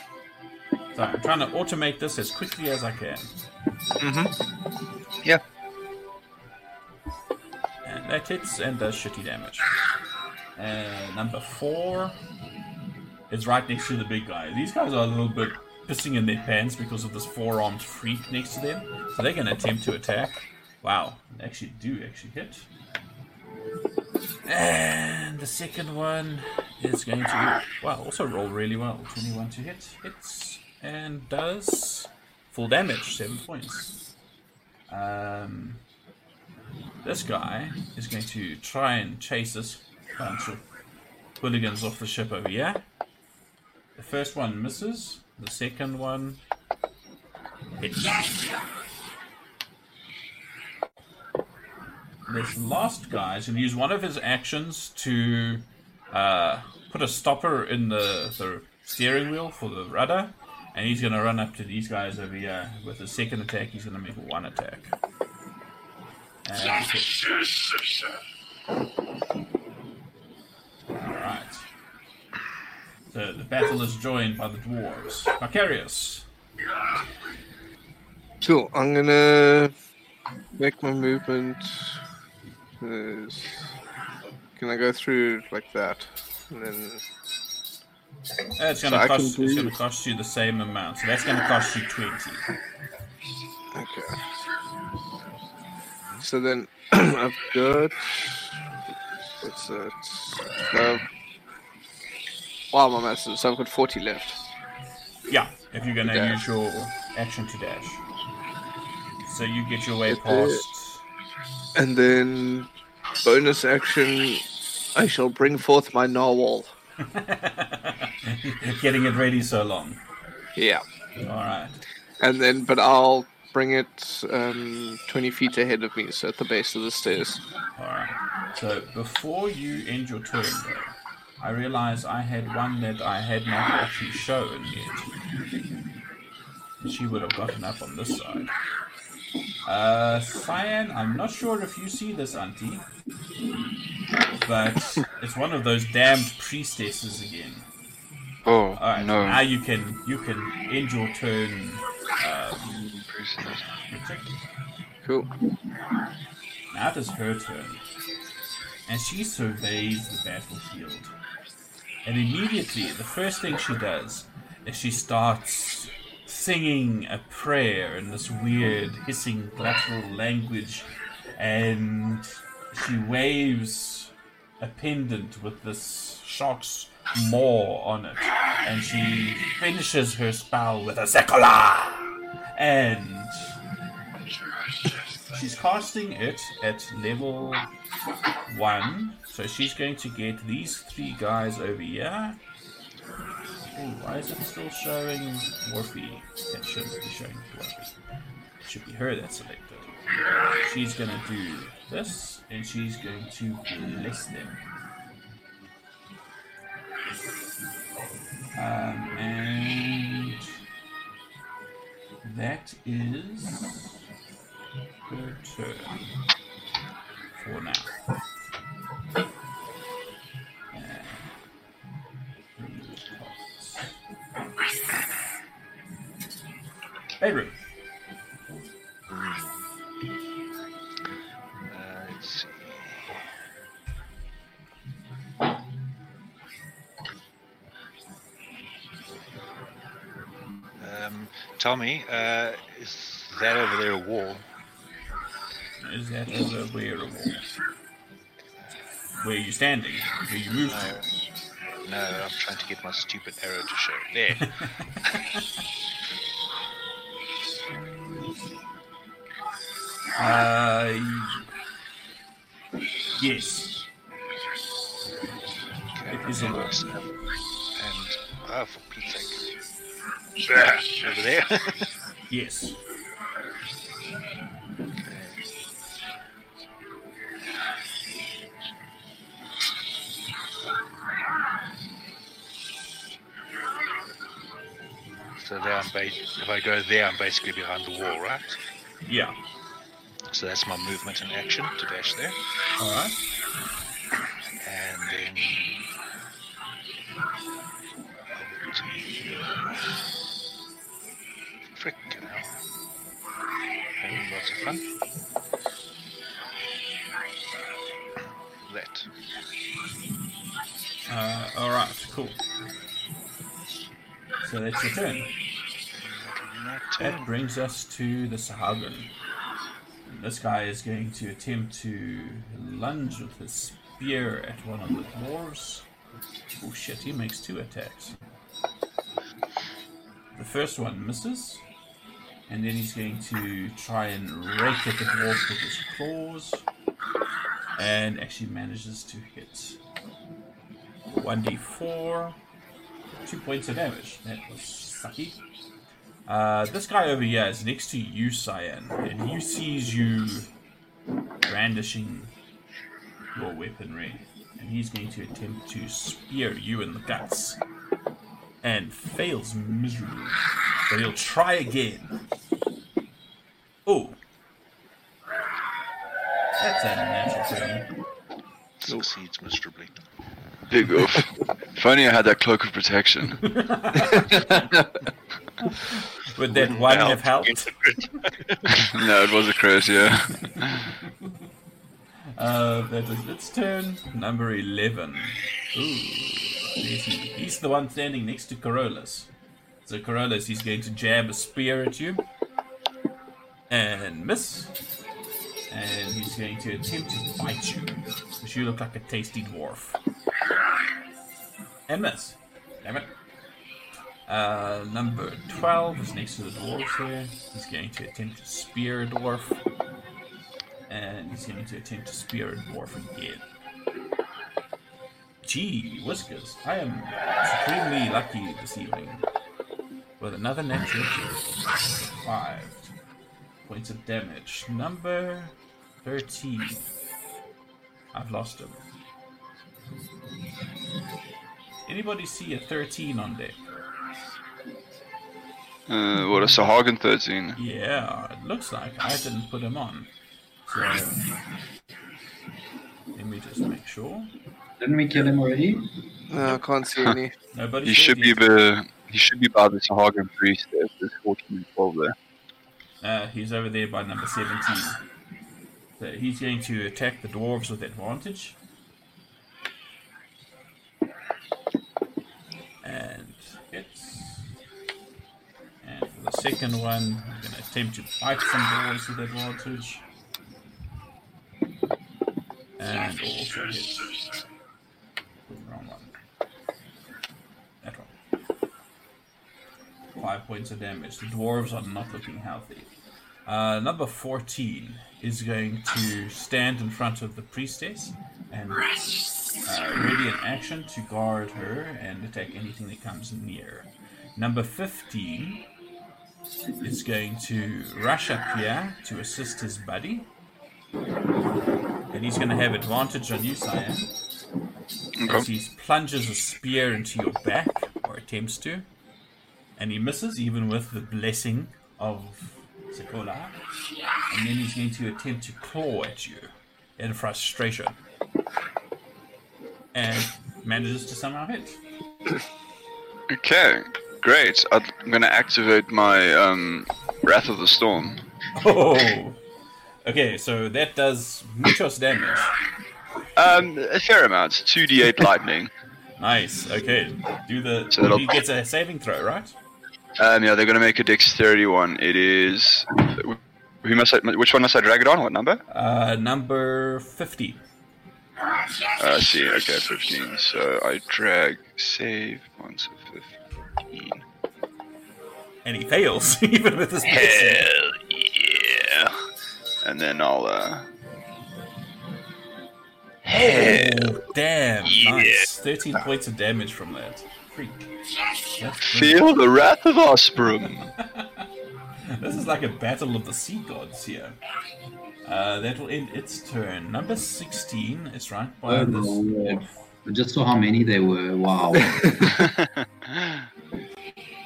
So I'm trying to automate this as quickly as I can. Mm-hmm. Yeah. And that hits and does shitty damage. Uh, number four is right next to the big guy. These guys are a little bit pissing in their pants because of this four-armed freak next to them. So they're going to attempt to attack. Wow, actually do actually hit. And the second one is going to, wow, also roll really well. 21 to hit. Hits and does full damage, 7 points. Um, this guy is going to try and chase this bunch of hooligans off the ship over here. The first one misses. The second one hits. This last guy is going to use one of his actions to uh, put a stopper in the, the steering wheel for the rudder, and he's going to run up to these guys over here. With his second attack, he's going to make one attack. Alright. So the battle is joined by the dwarves. Carcarius. Cool. I'm gonna make my movement. Is- Can I go through like that? And then uh, That's So gonna I cost it's gonna cost you the same amount. So that's gonna cost you twenty. okay. So then I've got. No. Wow, my master. So I've got 40 left. Yeah, if you're gonna Dash. use your action to dash. So you get your way past And then bonus action. I shall bring forth my narwhal. getting it ready so long. Yeah. Alright. And then, but I'll bring it um, 20 feet ahead of me, so at the base of the stairs. Alright. So before you end your turn though, I realize I had one that I had not actually shown yet. She would have gotten up on this side. Uh, Cyan, I'm not sure if you see this, Auntie. but it's one of those damned priestesses again. Oh All right, no. now you can you can end your turn. Um, Cool. Now it is her turn, and she surveys the battlefield. And immediately, the first thing she does is she starts singing a prayer in this weird hissing guttural language, and she waves a pendant with this shark's maw on it, and she finishes her spell with a secular, and She's casting it at level one, so she's going to get these three guys over here. Why is it still showing Morphe? That shouldn't be showing Morphe. It should be her that's selected. She's to do this, and she's going to bless them. Um, and that is her turn for now. Um, Tommy, uh, is that over there a wall? Is that over where a wall? Where are you standing? Where you moved No, no, I'm trying to get my stupid arrow to show. There. Uh, yes. Okay, It is a wall. Over there. Yes. so there, I'm ba- if I go there, I'm basically behind the wall, right? Yeah. So that's my movement and action to dash there, All right. Brings us to the Sahuagin. This guy is going to attempt to lunge with his spear at one of the dwarves. Oh shit, he makes two attacks. The first one misses, and then he's going to try and rake at the dwarf with his claws, and actually manages to hit. 1d4, two points of damage. That was sucky. Uh, this guy over here is next to you, Cyan, and he sees you brandishing your weaponry, and he's going to attempt to spear you in the guts, and fails miserably. But he'll try again. Oh, that's a natural thing. Succeeds miserably. Big oof. if only I had that cloak of protection. Would that one Well, have helped? no, it was a crit, yeah. Uh, that is its turn. Number 11. Ooh. He's the one standing next to Corollas. So, Corollas, he's going to jab a spear at you. And miss. And he's going to attempt to bite you. Because you look like a tasty dwarf. And miss. Damn it. Uh, number 12 is next to the dwarves here. He's going to attempt to spear a dwarf and he's going to attempt to spear a dwarf again. Gee, whiskers! I am supremely lucky this evening with another natural five points of damage. Number thirteen. I've lost him. Anybody see a thirteen on deck? Uh, what a Sahuagin 13. Yeah, it looks like I didn't put him on. So let me just make sure. Didn't we kill him already? No, I can't see any. Nobody. He should be the he should be by the Sahuagin priest there. There's 14 and 12 there. Uh, he's over there by number 17. So he's going to attack the dwarves with advantage. And hits. Second one, I'm going to attempt to bite some dwarves with advantage. And also hits. Wrong one. That one. Five points of damage. The dwarves are not looking healthy. Uh, number 14 is going to stand in front of the priestess and uh, ready in action to guard her and attack anything that comes near. Number 15 is going to rush up here to assist his buddy. And he's going to have advantage on you, Cyan, as Okay. he plunges a spear into your back, or attempts to. And he misses, even with the blessing of Sekolah. And then he's going to attempt to claw at you in frustration. And manages to somehow hit. Okay, great. I'm gonna activate my um, Wrath of the Storm. Oh! Okay, so that does muchos damage. Um, a fair amount. 2d8 lightning. Nice, okay. Do the. So he gets a saving throw, right? Um, yeah, they're gonna make a dexterity one. It is. Who must I, which one must I drag it on? What number? Uh, number 50. Uh, I see. Okay, 15. So I drag save once of 15. And he fails, even with his blessing. Hell yeah! And then I'll uh. Oh, damn. Nice. 13 points of damage from that. Freak. Feel the wrath of Osprey. This is like a battle of the sea gods here. Uh, that will end its turn. Number 16 is right by Oh, this I just saw how many there were. Wow.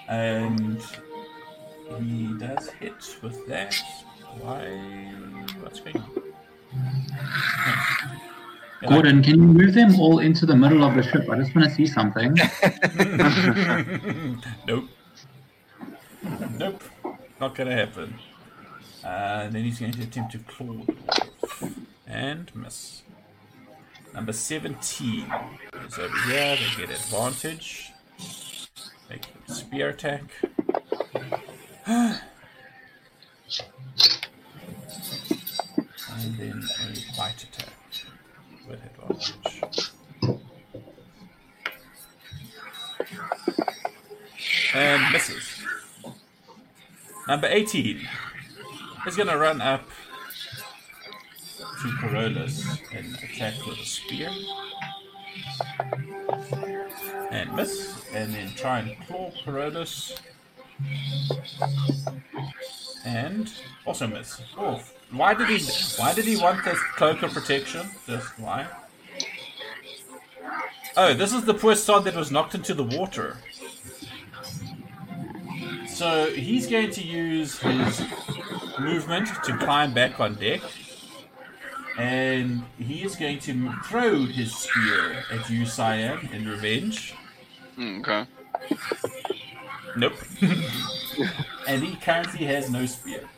And he does hit with that. Why? What's going on? Yeah, Gordon, can you move them all into the middle of the ship? I just want to see something. nope. Nope. Not gonna happen. Uh, then he's going to attempt to claw. And miss. Number 17 is over here. They get advantage. Make a spear attack. and then a bite attack with advantage. And misses. Number 18 is going to run up to Corollas and attack with a spear. And miss. And then try and claw Corollas. And also miss. Oh, why did he? Why did he want this cloak of protection? Just why? Oh, this is the poor sod that was knocked into the water. So he's going to use his movement to climb back on deck, and he is going to throw his spear at you, Cyan, in revenge. Mm, okay. Nope. and he currently has no spear.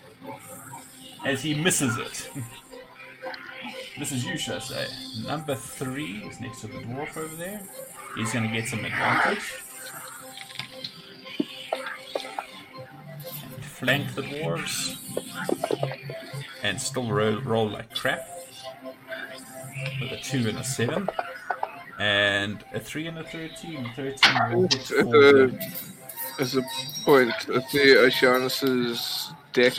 As he misses it. misses you, should I say. Number three is next to the dwarf over there. He's going to get some advantage. And flank the dwarves. And still roll, roll like crap. With a 2 and a 7. And a 3 and a 13. 13 will for the- As a point, if the Oceanus's deck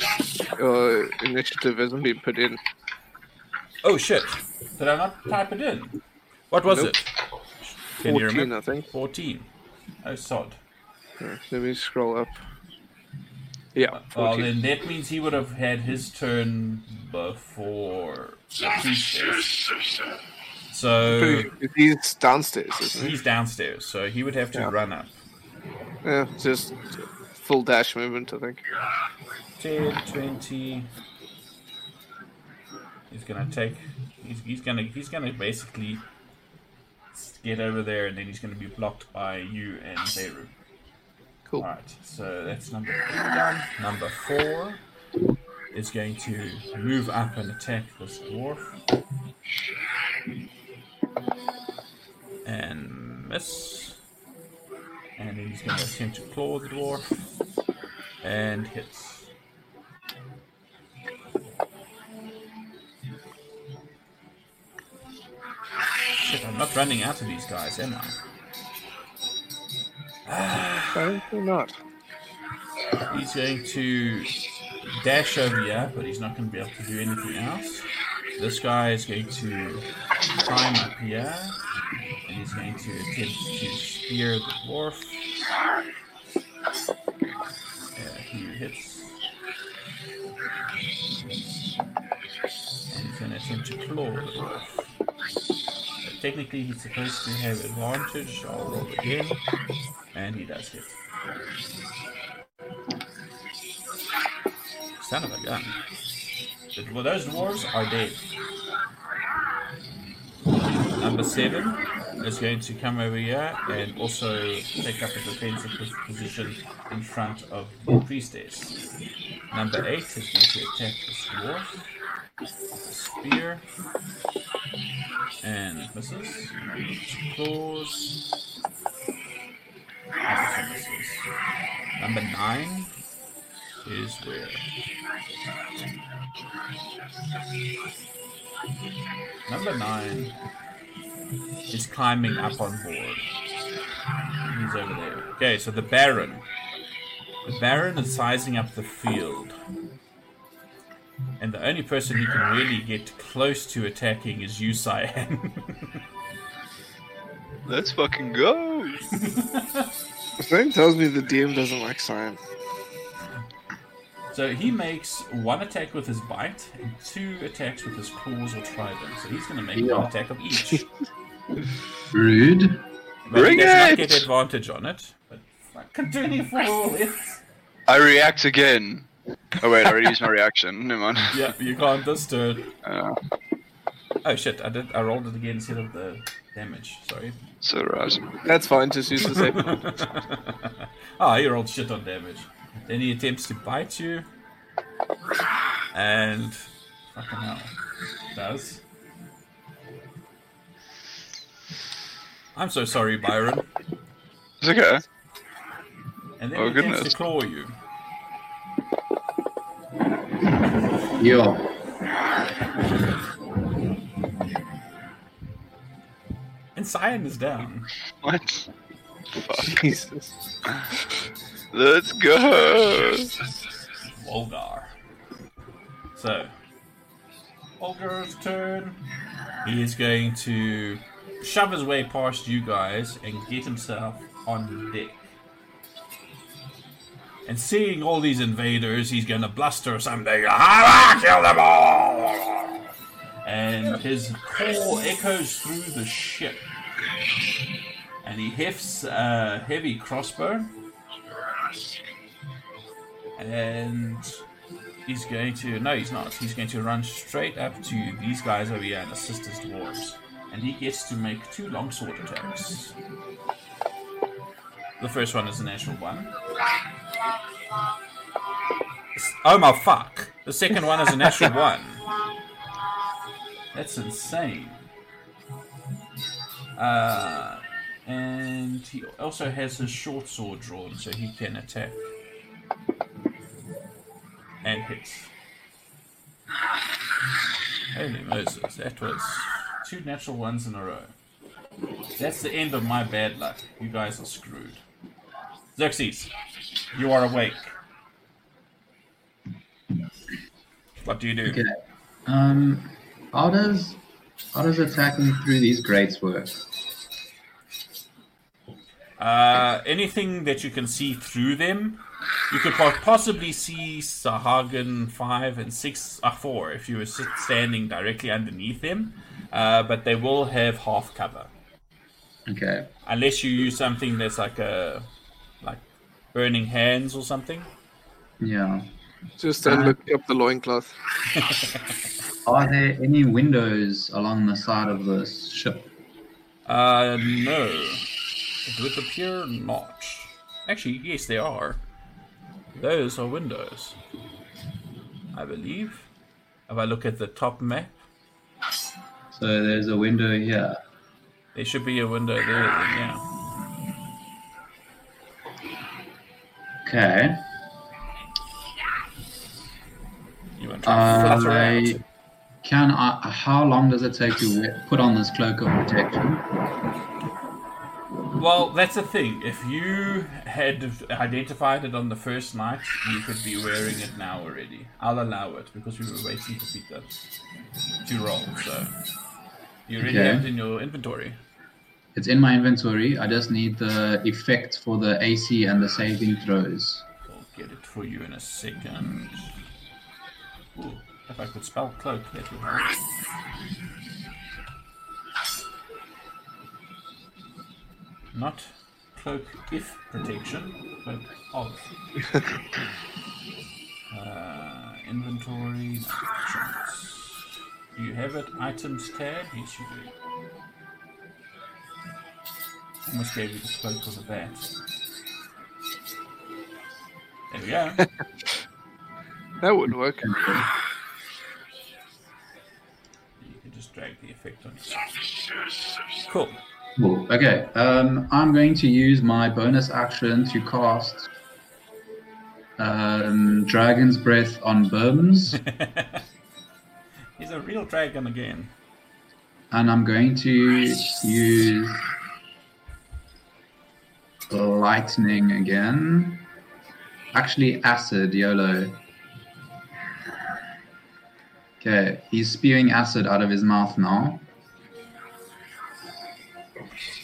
uh, initiative hasn't been put in. Oh shit! Did I not type it in? What was Nope. it? Can you 14, remember? I think. 14. Oh, sod. Let me scroll up. Yeah, Well, then that means he would have had his turn before the priestess. So He's downstairs, isn't he? he's downstairs, so he would have to Yeah. run up. Yeah, just full dash movement, I think. 10, 20. He's gonna take he's, he's gonna he's gonna basically get over there, and then he's gonna be blocked by you and Zeru. Cool. All right, so that's number three done. Number four is going to move up and attack this dwarf. And miss. And he's going to attempt to claw the dwarf. And hits. Shit, I'm not running out of these guys, am I? Apparently not. He's going to dash over here, but he's not going to be able to do anything else. This guy is going to climb up here, and he's going to attempt to spear the dwarf. Yeah, he hits. And he's going to attempt to claw the dwarf. Technically, he's supposed to have advantage. I'll roll again, and he does hit. Son of a gun. Well, those dwarves are dead. Number seven is going to come over here and also take up a defensive position in front of the priestess. Number eight is going to attack this dwarf. Spear. And misses. Claws. Number nine is where? Number nine is climbing up on board. He's over there. Okay, so the Baron. The Baron is sizing up the field. And the only person he can really get close to attacking is you, Cyan. Let's fucking go. Something tells me the DM doesn't like science. So he makes one attack with his bite and two attacks with his claws or trident. So he's going to make Yeah. one attack of each. Rude. But Bring he does not it! get advantage on it. But fucking 24 hits. I react again. Oh wait, I already used my reaction. Never mind. Yeah, you can't disturb. Uh, Oh shit, I did. I rolled it again instead of the damage. Sorry. so right. That's fine, just use the same. Ah, he rolled shit on damage. Then he attempts to bite you. And. Fucking hell. Does. I'm so sorry, Byron. It's okay. And then Oh, he attempts goodness. to claw you. Yo. And Cyan is down. What? Fuck. Jesus. Let's go. Volgar. So, Volgar's turn. He is going to shove his way past you guys and get himself on deck. And seeing all these invaders, he's to bluster something. "Ah, kill them all! And his call echoes through the ship. And he hefts a heavy crossbow. And he's going to. No, he's not. He's going to run straight up to these guys over here and assist his dwarves. And he gets to make two longsword attacks. The first one is a natural one. Oh my fuck! The second one is a natural one. That's insane. Uh, and he also has his short sword drawn, so he can attack and hits. Holy Moses, that was two natural ones in a row. That's the end of my bad luck. You guys are screwed. Xerxes, you are awake. What do you do? Okay. Um, how does how does attacking through these grates work? Uh, anything that you can see through them, you could possibly see Sahuagin five and six, uh, four if you were standing directly underneath them. Uh, but they will have half cover Okay. unless you use something that's like a burning hands or something. Yeah. Just don't Uh, look up the loincloth. Are there any windows along the side of the ship? Uh, no. It would appear not. Actually, yes, there are. Those are windows. I believe. If I look at the top map, So there's a window here. there should be a window there, then, yeah. Okay. You want to flutter I can. I, how long does it take to put on this cloak of protection? Well, that's the thing. If you had identified it on the first night, you could be wearing it now already. I'll allow it because we were waiting for Peter to roll. So you already Okay. have it in your inventory. It's in my inventory. I just need the effect for the AC and the saving throws. I'll get it for you in a second. Ooh, if I could spell cloak, that would help. Not cloak if protection, cloak of. uh, inventory. Do you have it? Items tab? Yes, you do. Almost gave you the cloak because of that. There we go. That would work. You can just drag the effect on yourself. Cool. Cool. Okay. Um, I'm going to use my bonus action to cast um, Dragon's Breath on Bims, He's a real dragon again. and I'm going to use Lightning again. Actually, Acid, YOLO. Okay, he's spewing acid out of his mouth now.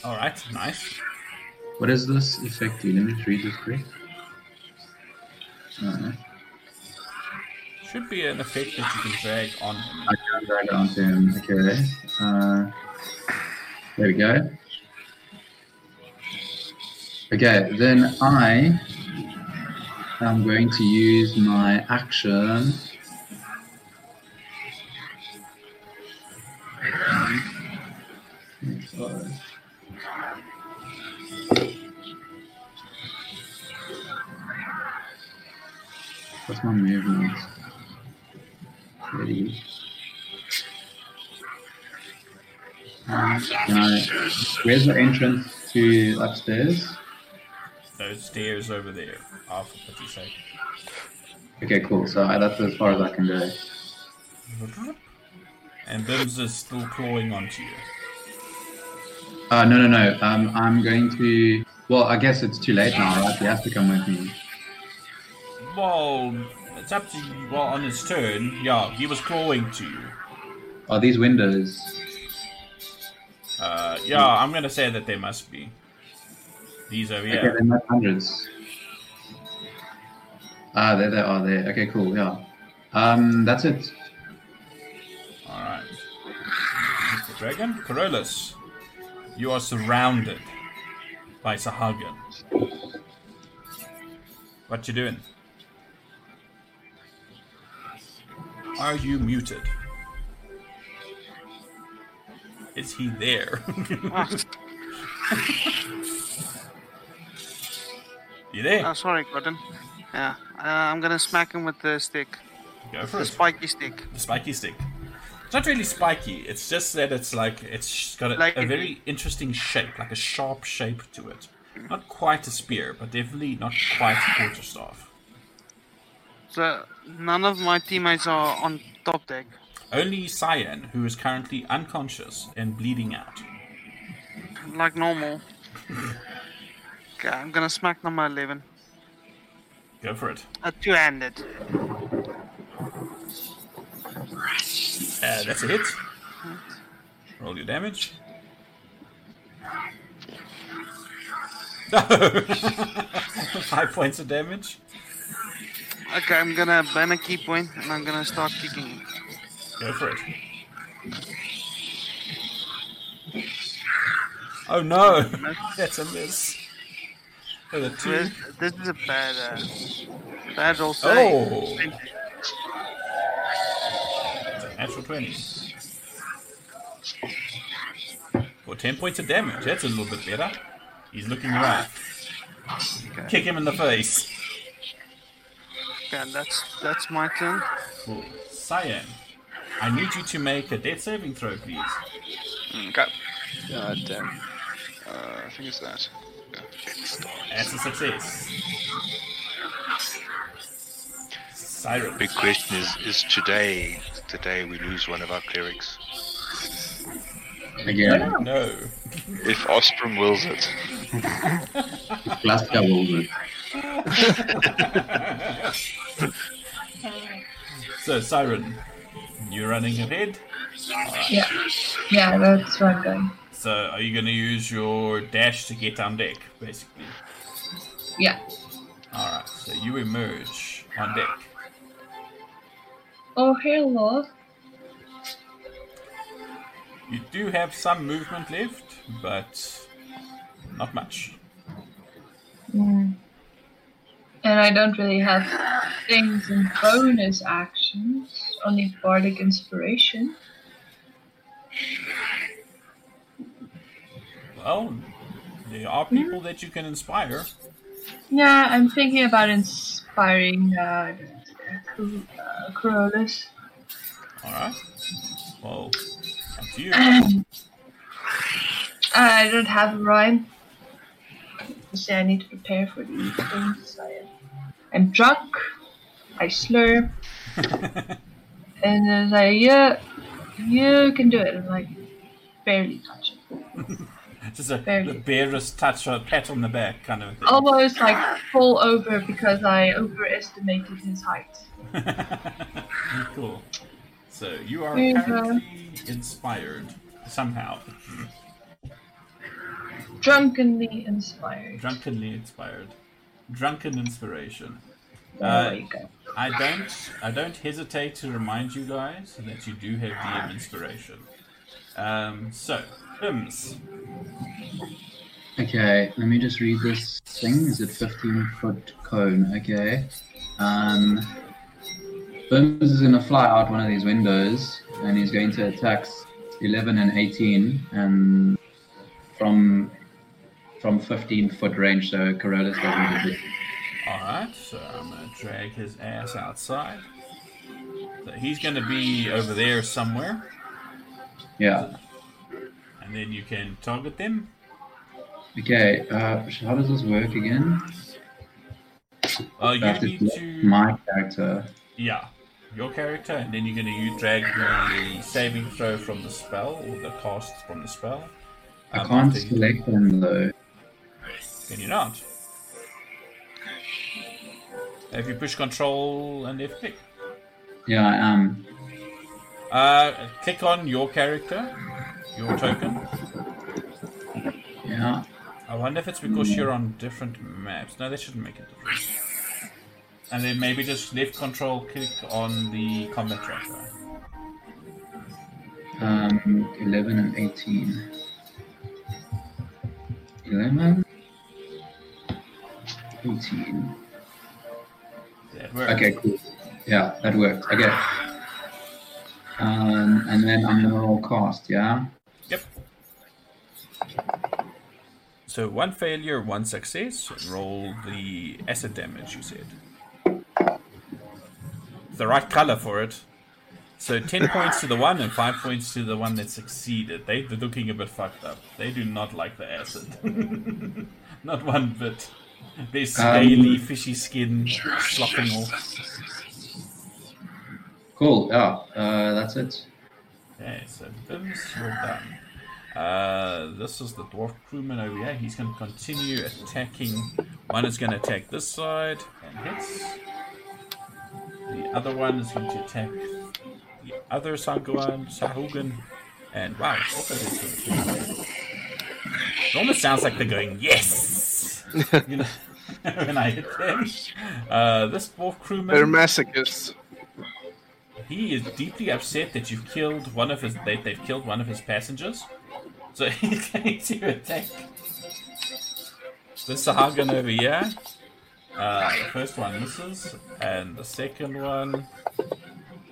Alright, nice. What is this effect? Let me read this quick. Uh, Should be an effect that you can drag on him. I can drag it onto him. Okay. Uh, there we go. Okay, then I am going to use my action. What's my movement? Ready. Um, I, where's the entrance to upstairs? Those stairs over there. Off say. Okay, cool. So I, that's as far as I can go. And Bims is still clawing onto you. Uh, no, no, no. Um, I'm going to. Well, I guess it's too late now, right? He has to come with me. Well, it's up to you. Well, on his turn, yeah, he was clawing to you. Are these windows? Uh, yeah, I'm gonna say that they must be. These over Okay, they're that's hundreds. Ah, there they are. There. Okay, cool. Yeah. Um, that's it. Alright. Mr. Dragon. Corollas, you are surrounded by Sahuagin. What you doing? Are you muted? Is he there? you there? Oh, sorry, Gordon. Yeah, uh, I'm gonna smack him with the stick, Go for the it. spiky stick. The spiky stick. It's not really spiky. It's just that it's like it's got a, Like a it- very interesting shape, like a sharp shape to it. Not quite a spear, but definitely not quite a quarterstaff. So none of my teammates are on top deck. Only Cyan, who is currently unconscious and bleeding out. like normal. okay, I'm gonna smack number 11. Go for it. A two-handed. Uh, that's a hit. Roll your damage. Five points of damage. Okay, I'm gonna burn a ki point and I'm gonna start kicking. Go for it. Oh no! That's a miss. For the two. This, this is a bad, uh, bad roll. Oh! Natural 20. For 10 points of damage. That's a little bit better. He's looking right. Kick him in the face. Okay, that's that's my turn. Cool. Cyan, I need you to make a death saving throw, please. Okay. God damn. Uh, I think it's that. That's a success. Siren. Big question is: Is today today we lose one of our clerics? Again, No. If Ostrom wills it. Glasgow will So, Siren, you're running ahead. Yeah. Yeah, that's where I'm going. So, are you going to use your dash to get on deck, basically? Yeah. Alright, so you emerge on deck. Oh, hello. You do have some movement left, but not much. Mm. And I don't really have things and bonus actions, only bardic inspiration. Well, there are people that you can inspire. Yeah, I'm thinking about inspiring uh, uh, Corollas. Alright. Well, up to you. I don't have a rhyme. Say I need to prepare for these things. I, I'm drunk. I slur. and then it's like, yeah, you can do it. I'm like, barely touch it. Just a, Very the barest touch or a pat on the back kind of thing. Almost like fall over because I overestimated his height. cool. So you are Here's, uh, apparently inspired somehow. Drunkenly inspired. Drunkenly inspired. Drunken inspiration. There Uh, you go. I don't I don't hesitate to remind you guys that you do have DM inspiration. Um, so, hymns. Okay, let me just read this thing. Is it 15 foot cone? Okay. Um, Bims is going to fly out one of these windows and he's going to attack 11 and 18 and from from 15 foot range, so Corollas doesn't it. Alright, so I'm gonna drag his ass outside. So he's gonna be over there somewhere, Yeah. And then you can target them. Okay, uh, how does this work again? Uh, you I have to need select to my character. Yeah, your character, and then you're going to use drag the saving throw from the spell or the cast from the spell. I Um, can't after you- select them though. Can you not? If you push Control and left click, Yeah, I am. uh, click on your character, your token. Yeah. I wonder if it's because you're on different maps. No, that shouldn't make a difference. And then maybe just left Control click on the combat tracker. Um, 11 and 18. 11? 18. That works. Okay, cool. Yeah, that worked. Okay. Um, and then I'm roll cast, yeah? Yep. So one failure, one success. Roll the acid damage. You said. The right color for it. So ten points to the one and five points to the one that succeeded. They, they're looking a bit fucked up. They do not like the acid. not one bit. Their scaly, fishy skin slopping off. Cool, yeah, uh, that's it. Okay, so Bims, you're done. Uh, this is the dwarf crewman over here. He's going to continue attacking. One is going to attack this side and hits. The other one is going to attack the other Sanguan, Sahuagin, and wow, also hits. It almost sounds like they're going yes. you know, when I hit them. Uh, this dwarf crewman. They're masochists. He is deeply upset that you've killed one of his. They, they've killed one of his passengers. So he's going to attack this Sahuagin over here. Uh, the first one misses, and the second one,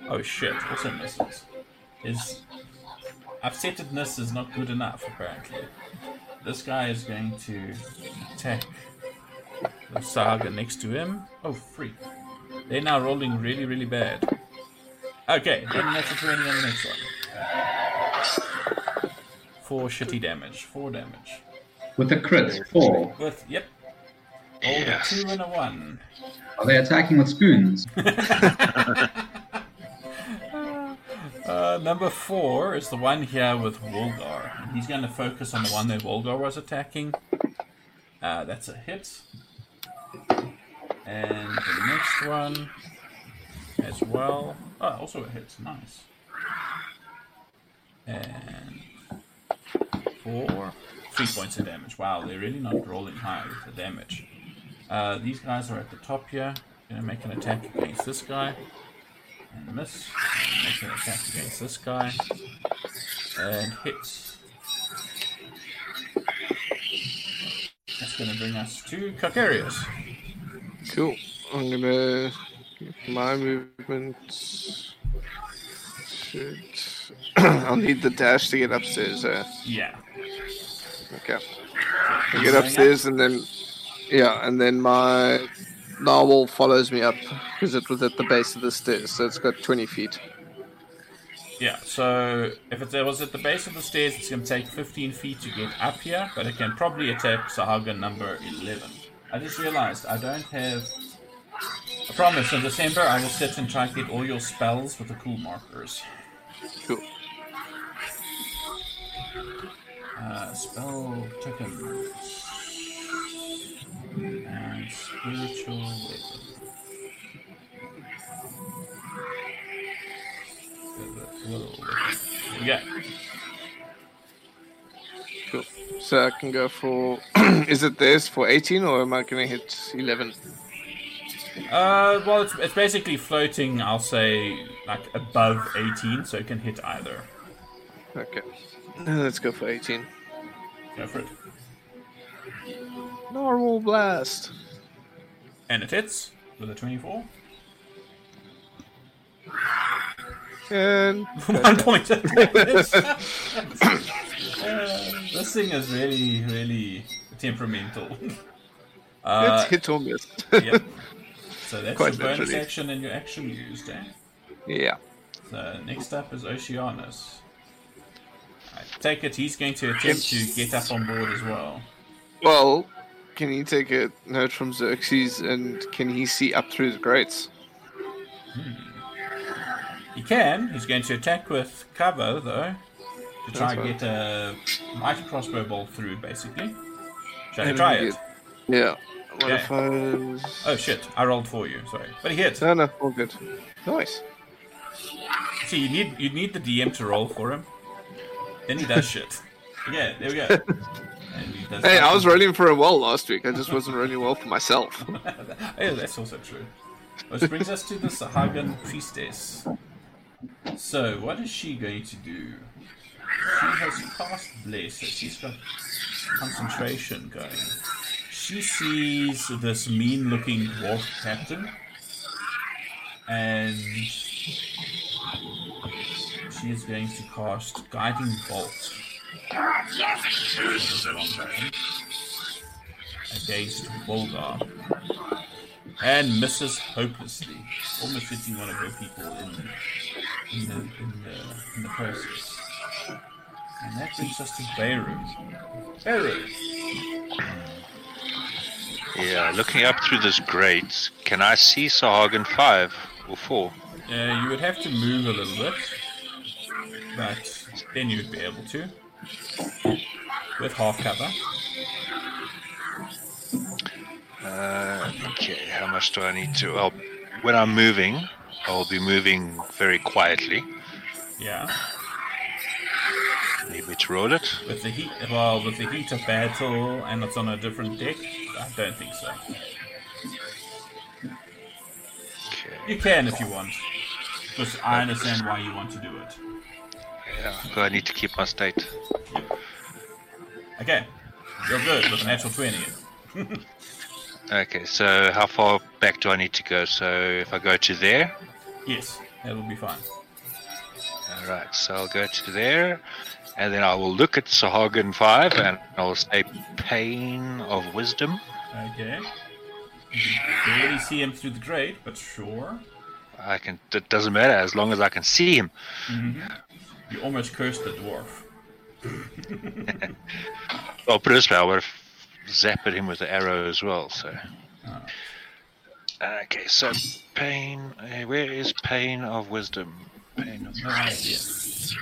oh shit, also misses. His upsettedness is not good enough, apparently. This guy is going to attack the Sahuagin next to him. Oh, freak. They're now rolling really, really bad. Okay, then that's a 20 on the next one. Four shitty damage. Four damage. With a crit, four. With, yep. All Yes. a two and a one. Are they attacking with spoons? Uh, number four is the one here with Wolgar. He's going to focus on the one that Wolgar was attacking. Uh, that's a hit. And the next one as well. Oh, also a hit. Nice. And four. Three points of damage. Wow, they're really not rolling high with the damage. Uh, these guys are at the top here. Gonna make an attack against this guy. And miss. Make an attack against this guy. And hits. That's gonna bring us to Carcarius. Cool. I'm gonna my movement should I'll need the dash to get upstairs. Uh, Yeah. okay. I get upstairs and then yeah, and then my narwhal follows me up because it was at the base of the stairs, so it's got 20 feet. Yeah, so if it was at the base of the stairs, it's going to take 15 feet to get up here, but it can probably attack Sahuagin number 11. I just realized I don't have. I promise, in December I will sit and try to get all your spells with the cool markers. Cool. Uh, spell tokens. And spiritual weapon. Yeah. Cool. So I can go for. is it this for 18 or am I going to hit 11? Uh, well, it's, it's basically floating, I'll say, like above 18, so it can hit either. Okay. Uh, Let's go for 18. Go for it. Narwhal blast. And it hits with a 24. And One point. Uh, this thing is really, really temperamental. Uh, it's hit or miss. yep. So that's Quite your bonus literally. action and your action used, eh? yeah. So next up is Oceanus. I take it he's going to attempt to get up on board as well. Well, can he take a note from Xerxes and can he see up through the grates? Hmm. He can. He's going to attack with cover, though, to try and get a mighty crossbow bolt through, basically. Shall I try it? Yeah. What Yeah. if I. Oh shit! I rolled for you. Sorry, but he hit. No, no, all good. Nice. See, you need you need the DM to roll for him. Then he does shit. Yeah, there we go. He Hey, I was rolling for a well last week. I just wasn't rolling well for myself. yeah, that's also true. Which brings us to the Sahuagin priestess. So, what is she going to do? She has cast Bless, so she's got concentration going. She sees this mean looking dwarf captain, and she is going to cast Guiding Bolt. Against Volgar and misses hopelessly, almost hitting one of her people in, in, the, in, the, in the process. And that brings us to Beirut. Beirut! Yeah, looking up through this grate, can I see Sahuagin 5 or 4? Uh, you would have to move a little bit, but then you'd be able to. With half cover. Uh, okay, how much do I need to? Well, when I'm moving, I'll be moving very quietly. Yeah. Maybe to roll it. With the heat, well, with the heat of battle, and it's on a different deck, I don't think so. Okay. You can if you want, because I understand why you want to do it. Yeah, but I need to keep my state. Okay, you're good with a natural 20. Okay, so how far back do I need to go? So if I go to there, Yes, that will be fine. all right. So I'll go to there, and then I will look at Sahuagin five, and I'll say pain of wisdom. Okay. You can barely see him through the grate, but sure. I can. It doesn't matter as long as I can see him. Mm-hmm. You almost cursed the dwarf. Well, put it I would have zapped him with the arrow as well. So. Okay, so pain. eh, Where is pain of wisdom? Pain of. Right, yes.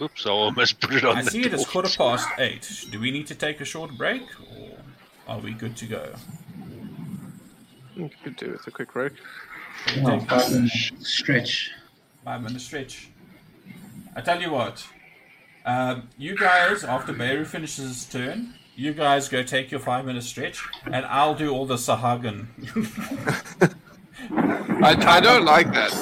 Oops! I almost put it on the. I the see it is quarter past eight. Do we need to take a short break, or are we good to go? You could do with a quick break. Oh, five stretch. Five minute stretch. I tell you what. Um, you guys, after Beru finishes his turn, you guys go take your five minute stretch, and I'll do all the Sahuagin. I, I don't like that.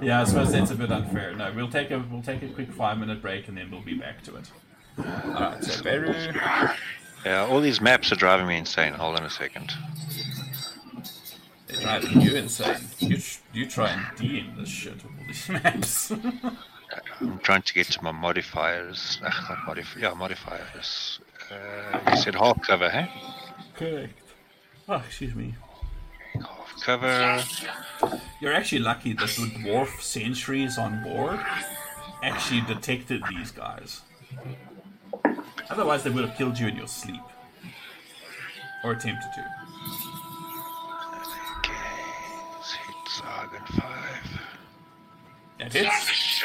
yeah, I suppose that's a bit unfair. No, we'll take a we'll take a quick five minute break, and then we'll be back to it. Alright, so Beru. Yeah, all these maps are driving me insane. Hold on a second. Driving you insane. You, you try and DM this shit with all these maps. I'm trying to get to my modifiers. Ugh, modif- yeah, modifiers. Uh, you said half cover, hey? Correct. Oh, excuse me. Half cover. You're actually lucky that the dwarf sentries on board actually detected these guys. Otherwise, they would have killed you in your sleep. Or attempted to. Let's hit Zargon 5. That hits.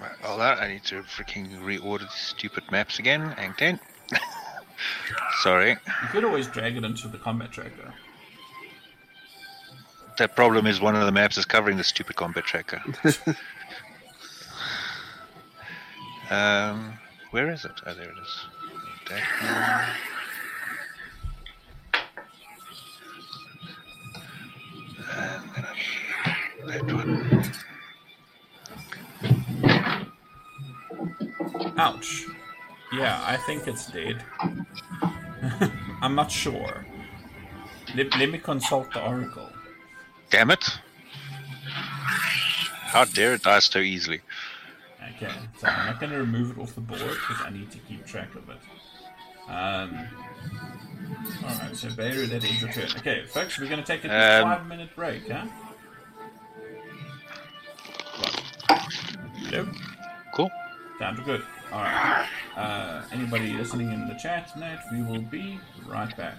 Right, hold on, I need to freaking reorder the stupid maps again. Hang 10. Sorry. You could always drag it into the combat tracker. The problem is one of the maps is covering the stupid combat tracker. um, where is it? Oh, there it is. That one. And then I- that one. Ouch. Yeah, I think it's dead. I'm not sure. Let, let me consult the oracle. Damn it! How dare it die so easily? Okay, so I'm not going to remove it off the board because I need to keep track of it. Um, Alright, so Beirut, that ends your turn. Okay, folks, we're going to take a Um, five minute break, huh? Hello? Cool. Sounds good. Alright. Uh, anybody listening in the chat, Nat, we will be right back.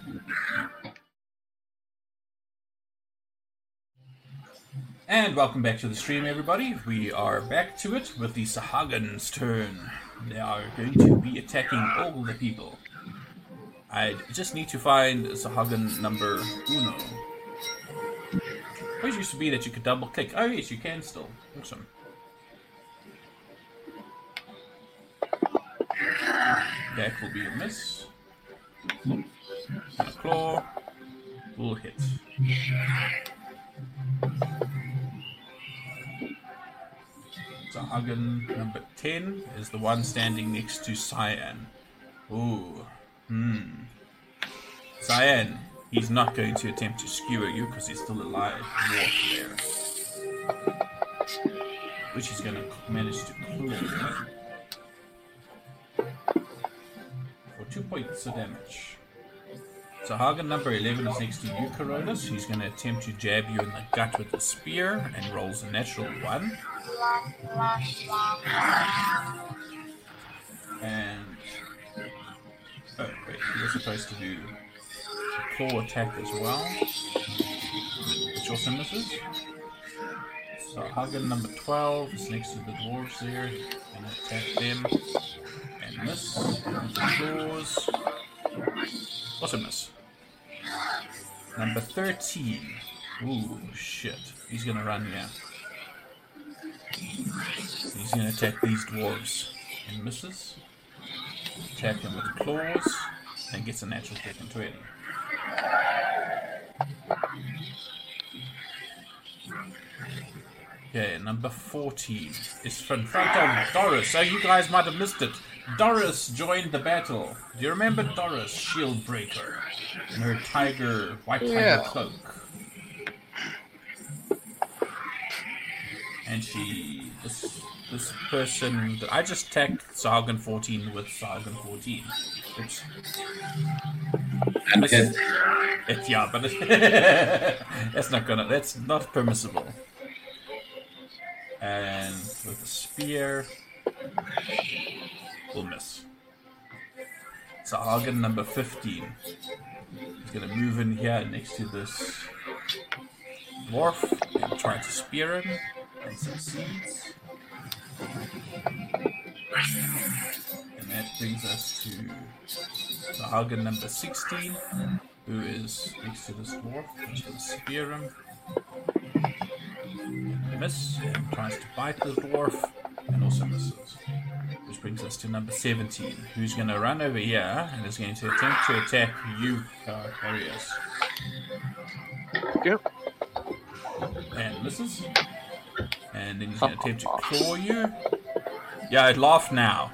And welcome back to the stream, everybody. We are back to it with the Sahuagins' turn. They are going to be attacking all the people. I just need to find Sahuagin number uno. Always used to be that you could double click. Oh yes, you can still. Awesome. That will be a miss. A claw will hit. Sahagan number 10 is the one standing next to Cyan. Ooh. Hmm. Cyan, he's not going to attempt to skewer you because he's still alive. Which he's going to manage to clear. For two points of damage. Sahuagin number 11 is next to you, Coronis. He's going to attempt to jab you in the gut with a spear and rolls a natural one. Supposed to do a claw attack as well. Which also misses. Sahuagin number 12 is next to the dwarves there. And attack them. And miss. And claws. Also miss. Number 13. Ooh, shit. He's gonna run here. He's gonna attack these dwarves. And misses. Attack him with claws. And gets a natural hit in 20. Okay, number 14 is from front of Doris. So you guys might have missed it. Doris joined the battle. Do you remember Doris, Shield Breaker, in her tiger, white tiger Yeah. cloak? And she, this, this person, I just tagged Sargon 14 with Sargon 14. It's, And is- it, yeah, but it, that's not gonna, that's not permissible. And with the spear, we'll miss. Sargon number 15. He's gonna move in here next to this dwarf and try to spear him and succeeds. And that brings us to the Hagen number 16, who is next to this dwarf. He's gonna spear him. Miss and tries to bite the dwarf and also misses. Which brings us to number 17, who's going to run over here and is going to attempt to attack you, Carius. Yep. And misses. And then he's going to attempt to claw you. Yeah, it laughed now.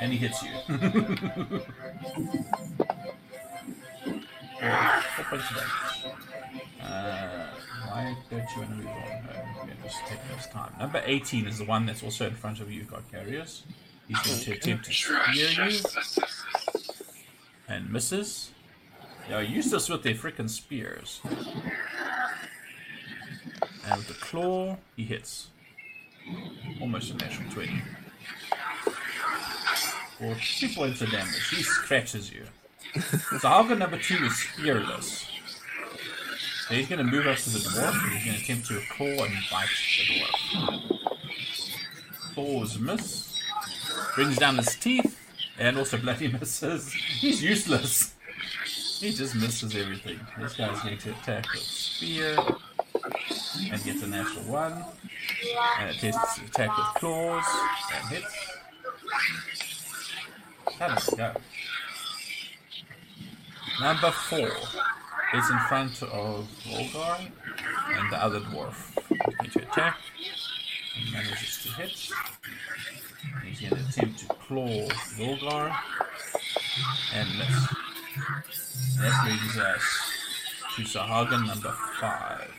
And he hits you. Whole bunch of damage. Uh, why don't you want to move on? We're just take this time. Number 18 is the one that's also in front of you, Carcarius. He's going to attempt to spear you. And misses. They're useless with their freaking spears. And with the claw, he hits. Almost a natural 20. For 2 points of damage. He scratches you. So Alga number 2 is spearless. So he's going to move up to the dwarf and he's going to attempt to claw and bite the dwarf. Claws miss. Brings down his teeth and also bloody misses. He's useless. He just misses everything. This guy's going to attack with spear and gets a natural one. And it to attack with claws and hits. How does it go? Number four is in front of Volgar and the other dwarf. Going to attack and manages to hit. He's going to attempt to claw Volgar and miss. That brings us to Sahuagin number five.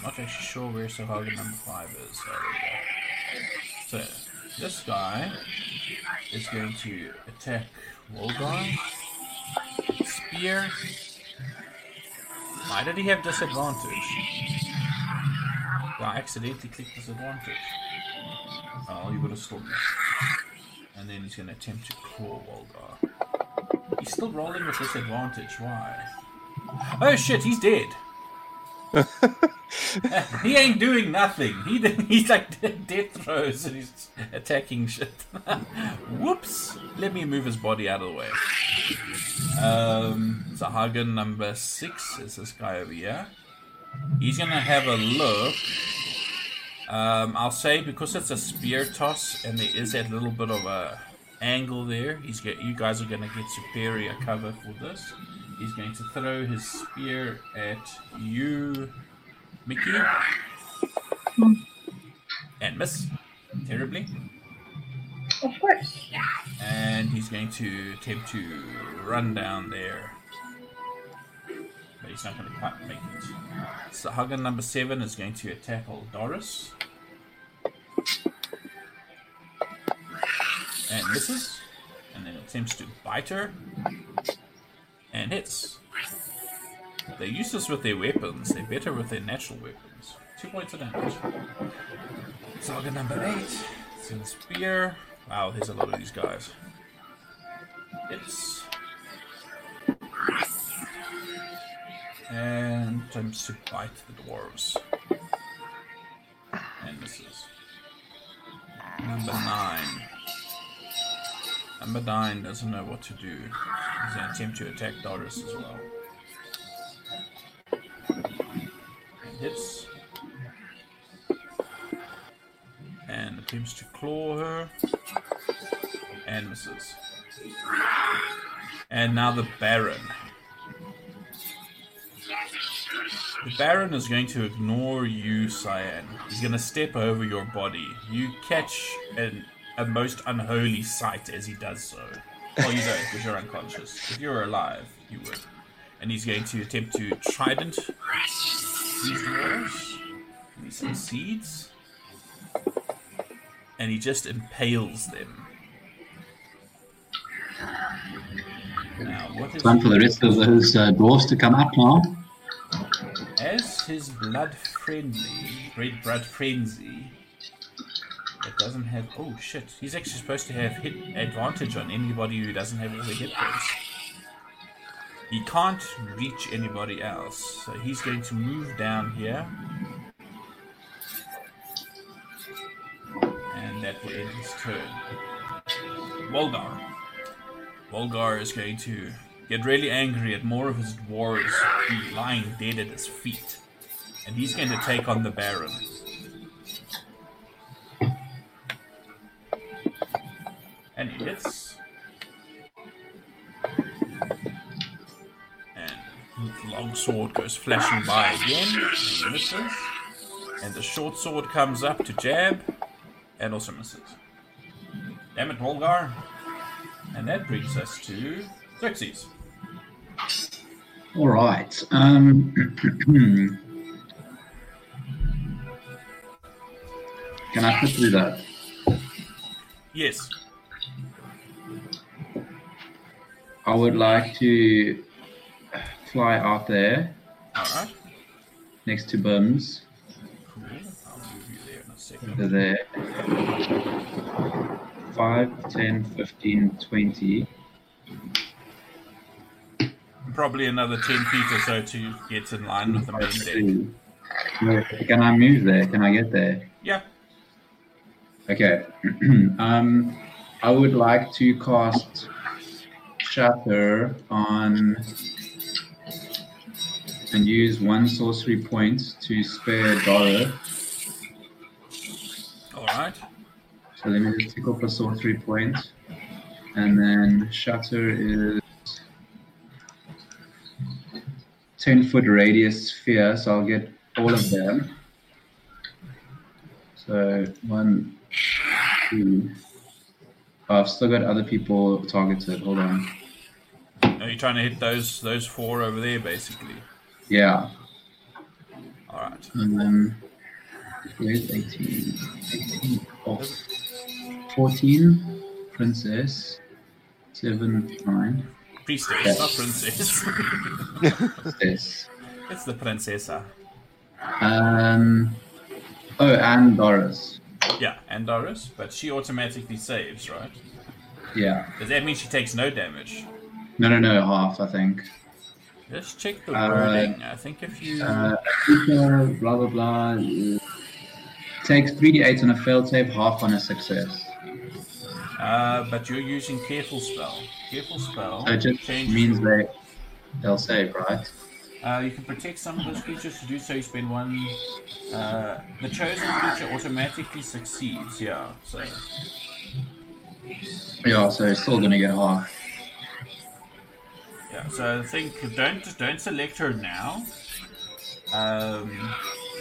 Um, I'm not actually sure where Sahuagin number five is. So, there we go. so this guy is going to attack Wolgar. Spear. Why did he have disadvantage? Well, I accidentally clicked disadvantage. Oh, he would have still missed. And then he's going to attempt to claw Wolgar. He's still rolling with disadvantage. Why? Oh shit, he's dead. he ain't doing nothing. He he's like death throws and he's attacking shit. Whoops! Let me move his body out of the way. Um, Sahuagin number six is this guy over here. He's gonna have a look. Um, I'll say because it's a spear toss and there is that little bit of a angle there. He's get you guys are gonna get superior cover for this. He's going to throw his spear at you, Mickey, and miss terribly. Of course. And he's going to attempt to run down there. But he's not going to quite make it. Sahuagin number seven is going to attack old Doris. And misses. And then attempts to bite her. And hits. They're useless with their weapons. They're better with their natural weapons. Two points of damage. Sahuagin number eight. It's in spear. Wow, there's a lot of these guys. It's and attempts to bite the dwarves. And misses. Number nine. Nine doesn't know what to do. He's gonna attempt to attack Doris as well. And hits. And attempts to claw her. And misses. And now the Baron. The Baron is going to ignore you, Cyan. He's going to step over your body. You catch an, a most unholy sight as he does so. Well, you don't, because you're unconscious. If you were alive, you would. And he's going to attempt to trident these he succeeds. And he just impales them. Now, what is Time for the rest of those uh, dwarfs to come up now. As his blood friendly, red blood frenzy, it doesn't have. Oh shit! He's actually supposed to have hit advantage on anybody who doesn't have all the hit points. He can't reach anybody else, so he's going to move down here, and that will end his turn. Volgar. Volgar is going to get really angry at more of his dwarves lying dead at his feet. And he's going to take on the Baron. And he hits. And the long sword goes flashing by again. And misses. And the short sword comes up to jab. And also misses. Damn it, Volgar. And that brings us to Xerxes. All right. Um, can I put through that? Yes. I would like to fly out there Alright. next to Bims. Cool. I'll move you there in a second. Over there. 5, 10, 15, 20. Probably another 10 feet or so to get in line with the main deck. Can I move there? Can I get there? Yeah. Okay. um, I would like to cast Shatter on and use one sorcery point to spare dollar. Alright. So let me just pick up a sorcery point. And then Shatter is 10 foot radius sphere, so I'll get all of them. So one, two. Oh, I've still got other people targeted. Hold on. Are trying to hit those those four over there, basically? Yeah. Alright. And then where's 18? 18 off. 14, princess. 7, 9. Priestess, not princess. This. it's the princessa. Um. Oh, and Doris. Yeah, and Doris, but she automatically saves, right? Yeah. Does that mean she takes no damage? No, no, no, half, I think. Just check the Uh, wording. I think if you. Uh, blah, blah, blah. uh, Takes 3d8 on a failed save, half on a success. Uh, but you're using careful spell. Careful spell. So it just means they, they'll save, right? Uh, you can protect some of those creatures. To do so, you spend one. Uh, the chosen creature automatically succeeds. Yeah. So Yeah, so it's still gonna get half. Yeah. So I think don't don't select her now. Um,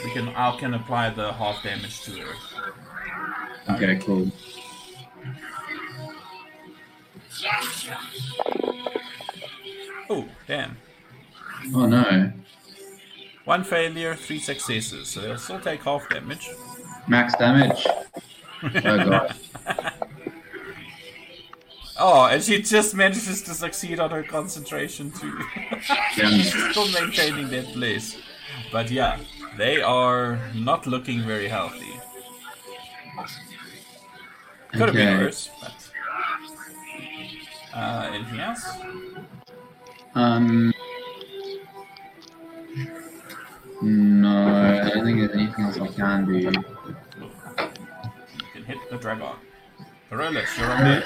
we can I can apply the half damage to her. Okay, cool. Oh damn! Oh no. One failure, three successes. So they'll still take half damage. Max damage. Oh god. Oh, and she just manages to succeed on her concentration too. She's still maintaining that place. But yeah, they are not looking very healthy. Could have been worse, but. Uh, anything else? Um. No, I don't think there's anything else I can do. You can hit the dragon. Perolus, you're on there.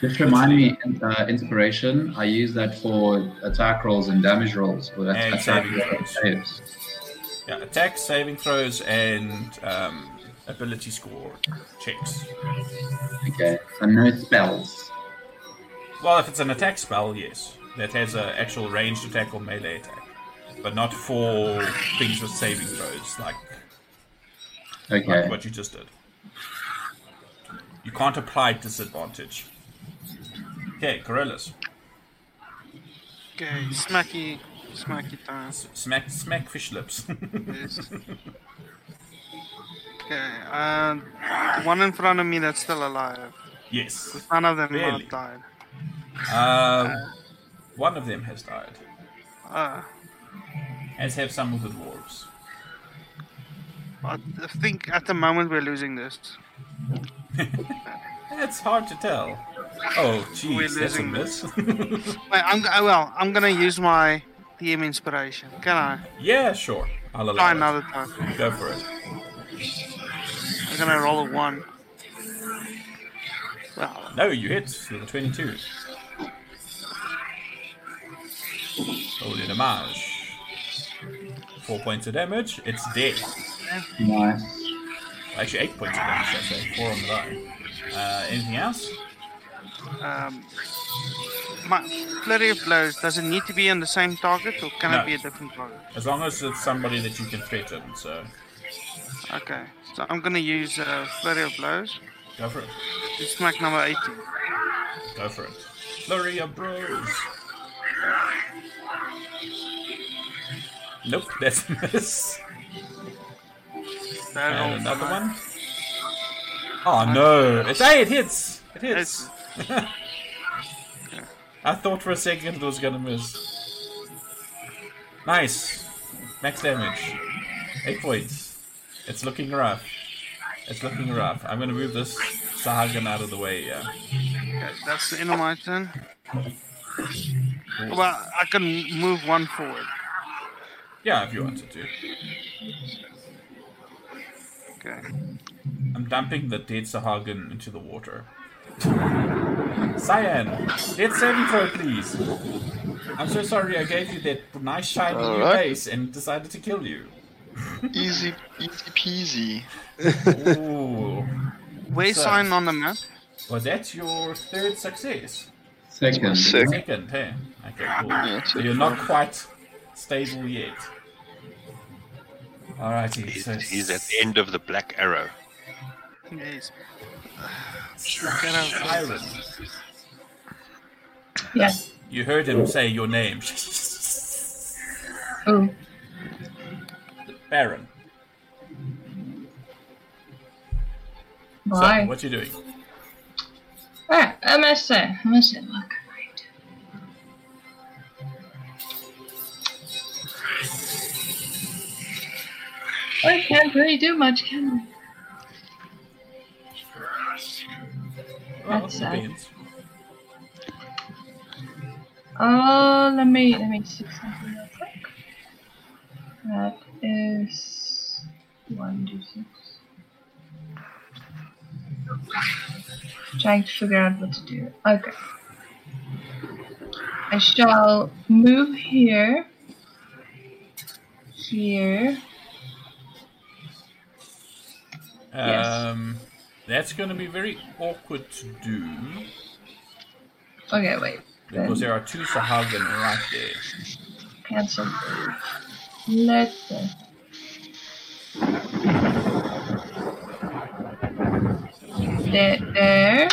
Just remind me, uh, inspiration. I use that for attack rolls and damage rolls. That's And attack saving throws. saves. Yeah, attack, saving throws, and um, ability score checks. Okay, so no spells. Well, if it's an attack spell, yes. That has an actual ranged attack or melee attack. but not for things with saving throws, like, like what you just did. You can't apply disadvantage. Okay, Corellis. Okay, smacky, smacky time. S- Smack, smack fish lips. Yes. Okay, the one in front of me that's still alive. yes. None of them Barely. have died. Uh, one of them has died, Uh, as have some of the dwarves. I think at the moment we're losing this. It's hard to tell. Oh, We're jeez, that's a losing miss. Wait, I'm g- oh, well. I'm gonna use my DM inspiration. Can I yeah, sure. I'll try allow another it. time? Go for it. I'm gonna roll a one. Well, No, you hit with a 22. Holy damage. Four points of damage. It's dead. Nice. Actually, eight points of damage, I say. Four on the die. Uh, anything else? um, my flurry of blows. Does it need to be on the same target, or can No. it be a different target? As long as it's somebody that you can threaten, so Okay, so I'm gonna use uh, flurry of blows. go for it. to smack number 18. Go for it. Flurry of bros. Nope, that's a miss. That And another one. Oh no! It's hey, it hits. It hits. It's, I thought for a second it was gonna miss. Nice. Max damage. Eight points. It's looking rough. It's looking rough. I'm gonna move this Sahuagin out of the way, yeah. okay, that's the end of my turn. Well, I can move one forward. Yeah, if you wanted to. Okay. I'm dumping the dead Sahagan into the water. Cyan, dead saving throw, please. I'm so sorry I gave you that nice shiny new Alright. base and decided to kill you. Easy, easy peasy. Ooh. Where's So- sign on the map? Was that your third success? Second. Sick. Second, hey? Okay, cool. it's So you're not quite stable yet. Alrighty, He's, so he's at the end of the black arrow. Yes. Siren. Yeah. You heard him say your name. Oh. Baron. Why? So, what you doing? Alright, I must say, I must say, look. Right. I can't really do much, can I? That's sad. depends. Oh, uh, let me let me see something real quick. That is one d six. Trying to figure out what to do. Okay. I shall move here. Here. Yes. Um, That's going to be very awkward to do Okay, wait. because there are two Sahuagin right there. cancel. Let the there, there.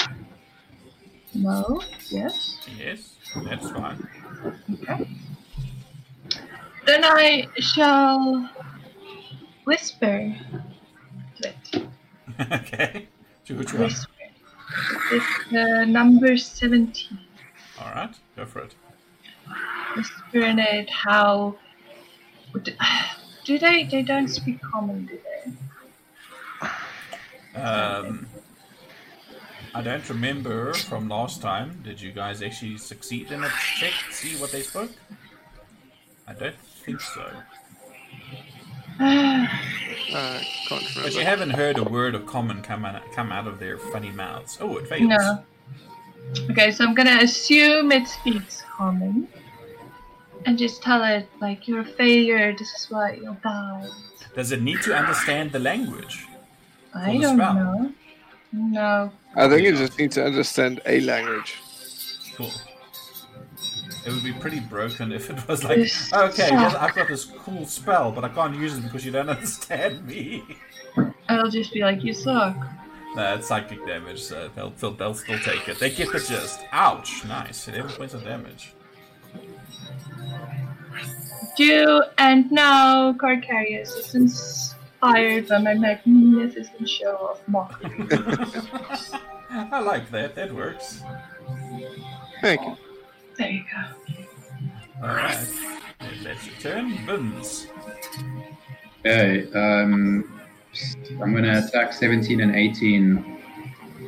No. Yes. Yes, that's fine. Okay. Then I shall whisper to it. okay. To which one? Uh, number 17. All right, go for it. It how. Do they? They don't speak common, do they? Um, I don't remember from last time. Did you guys actually succeed in a check? See what they spoke? I don't think so. Uh, can't But you haven't heard a word of common come out, come out of their funny mouths. Oh, it fails. No. Okay, so I'm gonna assume it speaks common. And just tell it, like, you're a failure, this is what you'll die. Does it need to understand the language? I the don't spell. know. No. I think you just need to understand a language. Cool. It would be pretty broken if it was like, oh, okay, yes, suck. I've got this cool spell, but I can't use it because you don't understand me. I'll just be like, you suck. Nah, it's psychic damage, so they'll, they'll, they'll still take it. They get the gist. Ouch! Nice. 11 points of damage. Do and now Carcarius is inspired by my magnificent show of mockery. I like that. That works. Thank you. There you go. Alright. That's your turn. Bims. Okay, um, I'm gonna attack 17 and 18.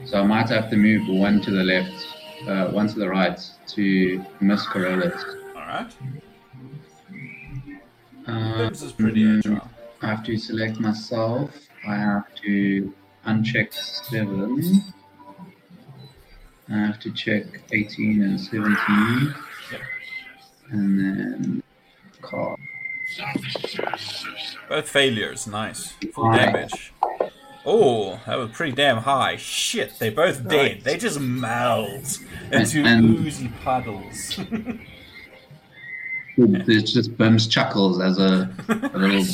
So I might have to move one to the left, uh, one to the right to miss Corollas. Alright. Um, Bims is pretty agile. I have to select myself. I have to uncheck 7. I have to check 18 and 17. Yep. And then card. Both failures. Nice. Full Aye. damage. Oh, that was pretty damn high. Shit, they're both dead. They just melt into And- oozy puddles. There's just Bim's chuckles as a, a little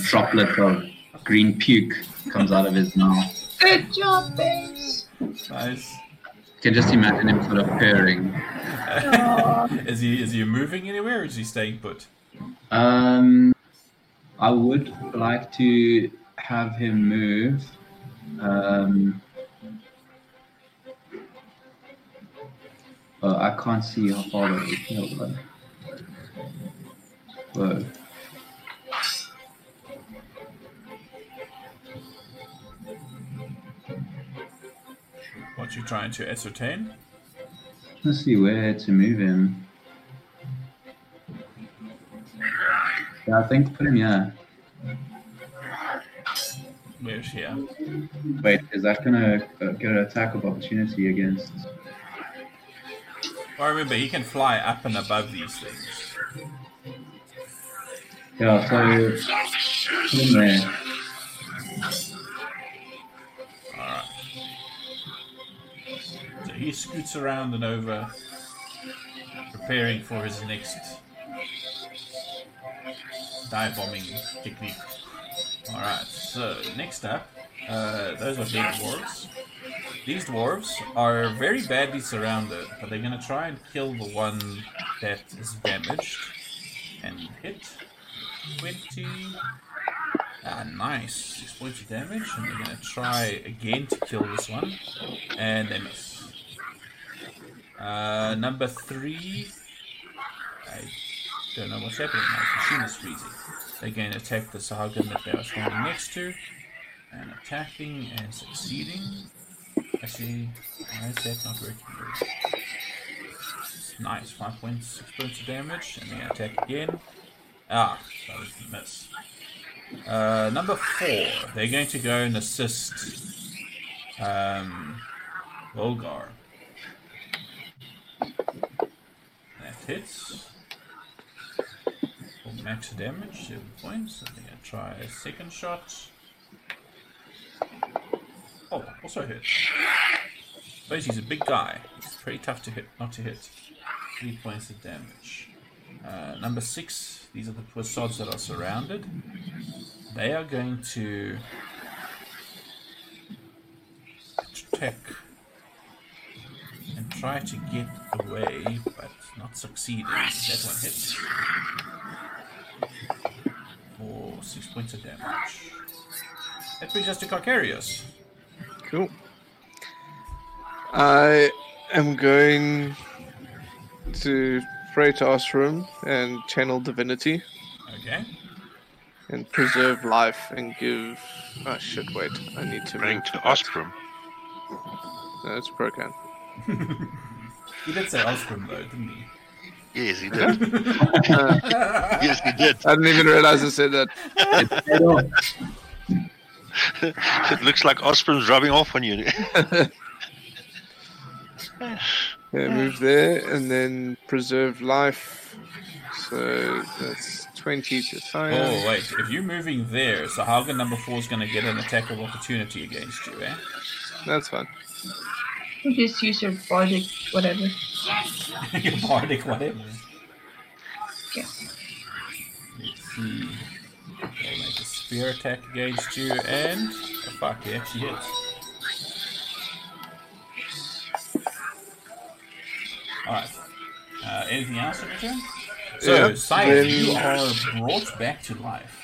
droplet of green puke comes out of his mouth. Good job, babes. nice. You can just imagine him sort of purring. Is he is he moving anywhere or is he staying put? Um, I would like to have him move. Um, oh, I can't see how far that is. Hold on. Whoa. What you trying to ascertain? Let's see where to move him. Yeah, I think put him here. Where's here? Wait, is that gonna uh, get an attack of opportunity against? Well, remember he can fly up and above these things. Yeah, so put him there. He scoots around and over, preparing for his next dive bombing technique. Alright, so next up, uh, those are big dwarves. These dwarves are very badly surrounded, but they're gonna try and kill the one that is damaged and hit. 20. Ah, nice. Six points of damage, and they're gonna try again to kill this one, and they miss. Uh, number three. I don't know what's happening. My is freezing. They're going to attack the Sahuagin that they are standing next to, and attacking and succeeding. Actually, why is that not working? Good. Nice, five points, six points of damage, and they attack again. Ah, that was a miss. Uh, number four, they're going to go and assist um, Volgar. That hits. Max damage, seven points. And they're going to try a second shot. Oh, also hit. But he's a big guy. It's pretty tough to hit, not to hit. Three points of damage. Uh, number six, these are the Twistods that are surrounded. They are going to attack and try to get away, but not succeeding. That one hits for six points of damage. That brings us to Carcarius. Cool. I am going to pray to Osram and channel divinity Okay. and preserve life and give. Oh shit! Wait, I need to Bring to that. Osprey. No, it's broken. He did say Osgrim though, didn't he? Yes, he did. Uh, yes, he did. I didn't even realize I said that. it looks like Osprey's rubbing off on you. Yeah, move there and then preserve life. So that's 20 to Thaya. Oh wait, if you're moving there, Sahuagin number four is going to get an attack of opportunity against you, eh? That's fine. You just use your bardic, whatever. Your bardic, whatever. Yeah. Let's see. Okay, make a spear attack against you, and oh, fuck, he actually hits. Alright. Uh, anything else in return? So, Yeah, Cyan, then- you are brought back to life.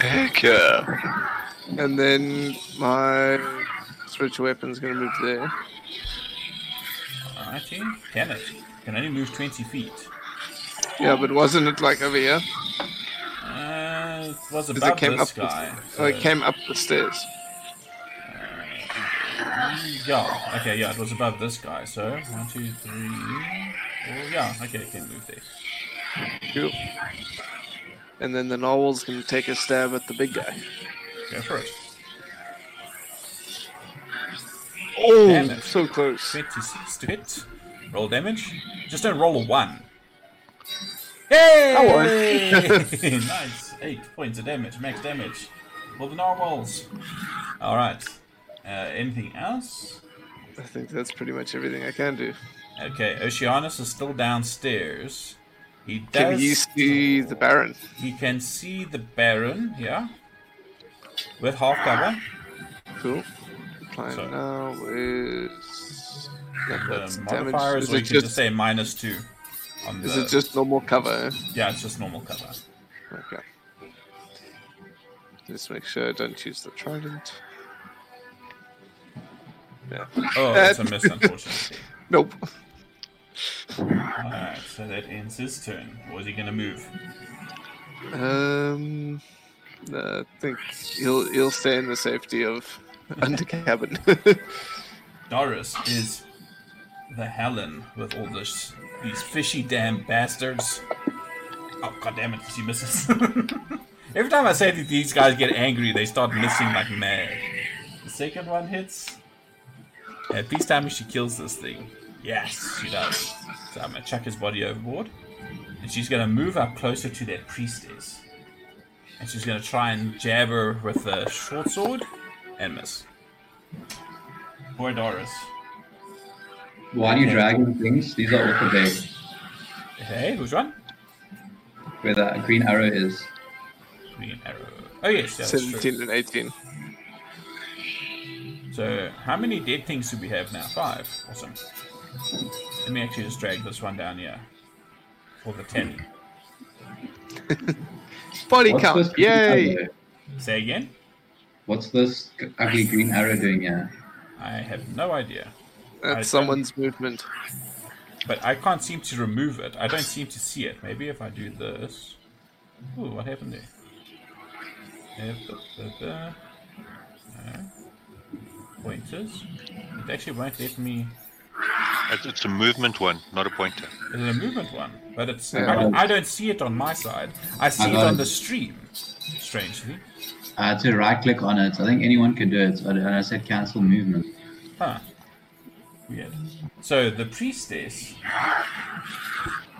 Heck yeah. And then my spiritual weapon's gonna move there. Alrighty. Can it? Can only move 20 feet. Yeah, but wasn't it like over here? Uh, it was Because it above came this up. The, guy. oh, it came up the stairs. Yeah, okay, yeah, it was above this guy, so one, two, three. one, two, three, four, yeah, okay, it can move there. Cool. And then the narwhal's gonna take a stab at the big guy. Go for it. Oh, so close. 26 to hit. Roll damage. Just don't roll a 1. Hey! nice. 8 points of damage, max damage. For the narwhals. Alright. Uh, anything else? I think that's pretty much everything I can do. Okay, Oceanus is still downstairs. He does. Can you see the Baron? He can see the Baron, yeah. With half cover. Cool. Plan So- now is. Yeah, The that's damage. Is can just say minus 2. On the, is it just normal cover? Yeah, it's just normal cover. Okay. Just make sure I don't use the trident. Yeah. Oh, that's a miss, unfortunately. Nope. Alright, so that ends his turn. Is he gonna move? Um, I think he'll he'll stay in the safety of under cabin. Doris is the Helen with all this these fishy damn bastards. Oh god damn it, she misses. Every time I say that these guys get angry, they start missing like mad. The second one hits. And this time she kills this thing. Yes, she does. So I'm gonna chuck his body overboard. And she's gonna move up closer to that priestess. And she's gonna try and jab her with a short sword and miss. Poor Doris. Why are you dragging things? These are all for big. Hey, who's one? Where that green arrow is. Green arrow. Oh yes, that's true. Seventeen and eighteen. So how many dead things do we have now? Five. Awesome. Let me actually just drag this one down here. For the ten. Body What's count! Yay! Say again? What's this ugly green arrow doing here? I have no idea. I That's don't- someone's movement. But I can't seem to remove it. I don't seem to see it. Maybe if I do this. Ooh, what happened there? Da, da, da. Uh, Pointers. It actually won't let me. It's, it's a movement one, not a pointer. It's a movement one, but it's. Yeah. I, don't, I don't see it on my side. I see it on the stream. Strangely. I had to right click on it. I think anyone could do it. And I said cancel movement. Huh. Weird. So the priestess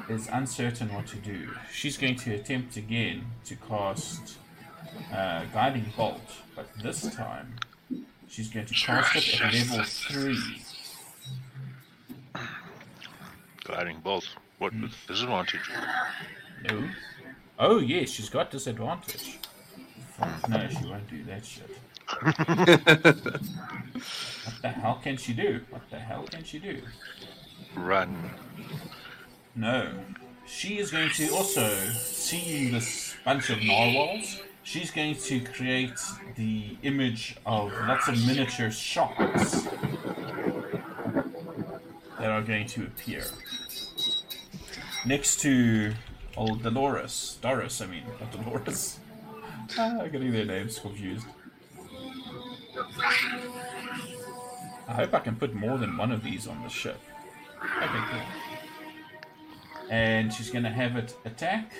is uncertain what to do. She's going to attempt again to cast uh, guiding bolt, but this time she's going to cast it at level three. Guiding bolt. What with disadvantage? No. Oh yes, she's got disadvantage. Fuck, no, she won't do that shit. What the hell can she do? What the hell can she do? Run. No. She is going to also, seeing this bunch of narwhals, she's going to create the image of lots of miniature sharks that are going to appear. Next to old Dolores. Doris, I mean, not Dolores. Ah, I'm getting their names confused. I hope I can put more than one of these on the ship. Okay, cool. And she's gonna have it attack.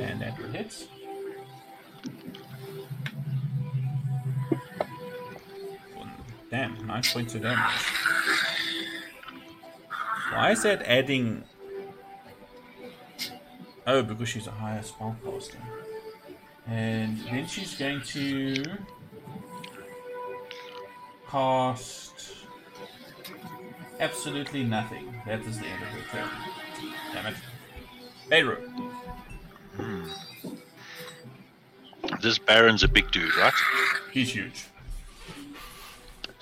And that will hit. Damn, nine points of damage. Why is that adding? Oh, because she's a higher spellcaster. And then she's going to cast absolutely nothing. That is the end of her turn. Damn it. Beirut. Hmm. This Baron's a big dude, right? He's huge.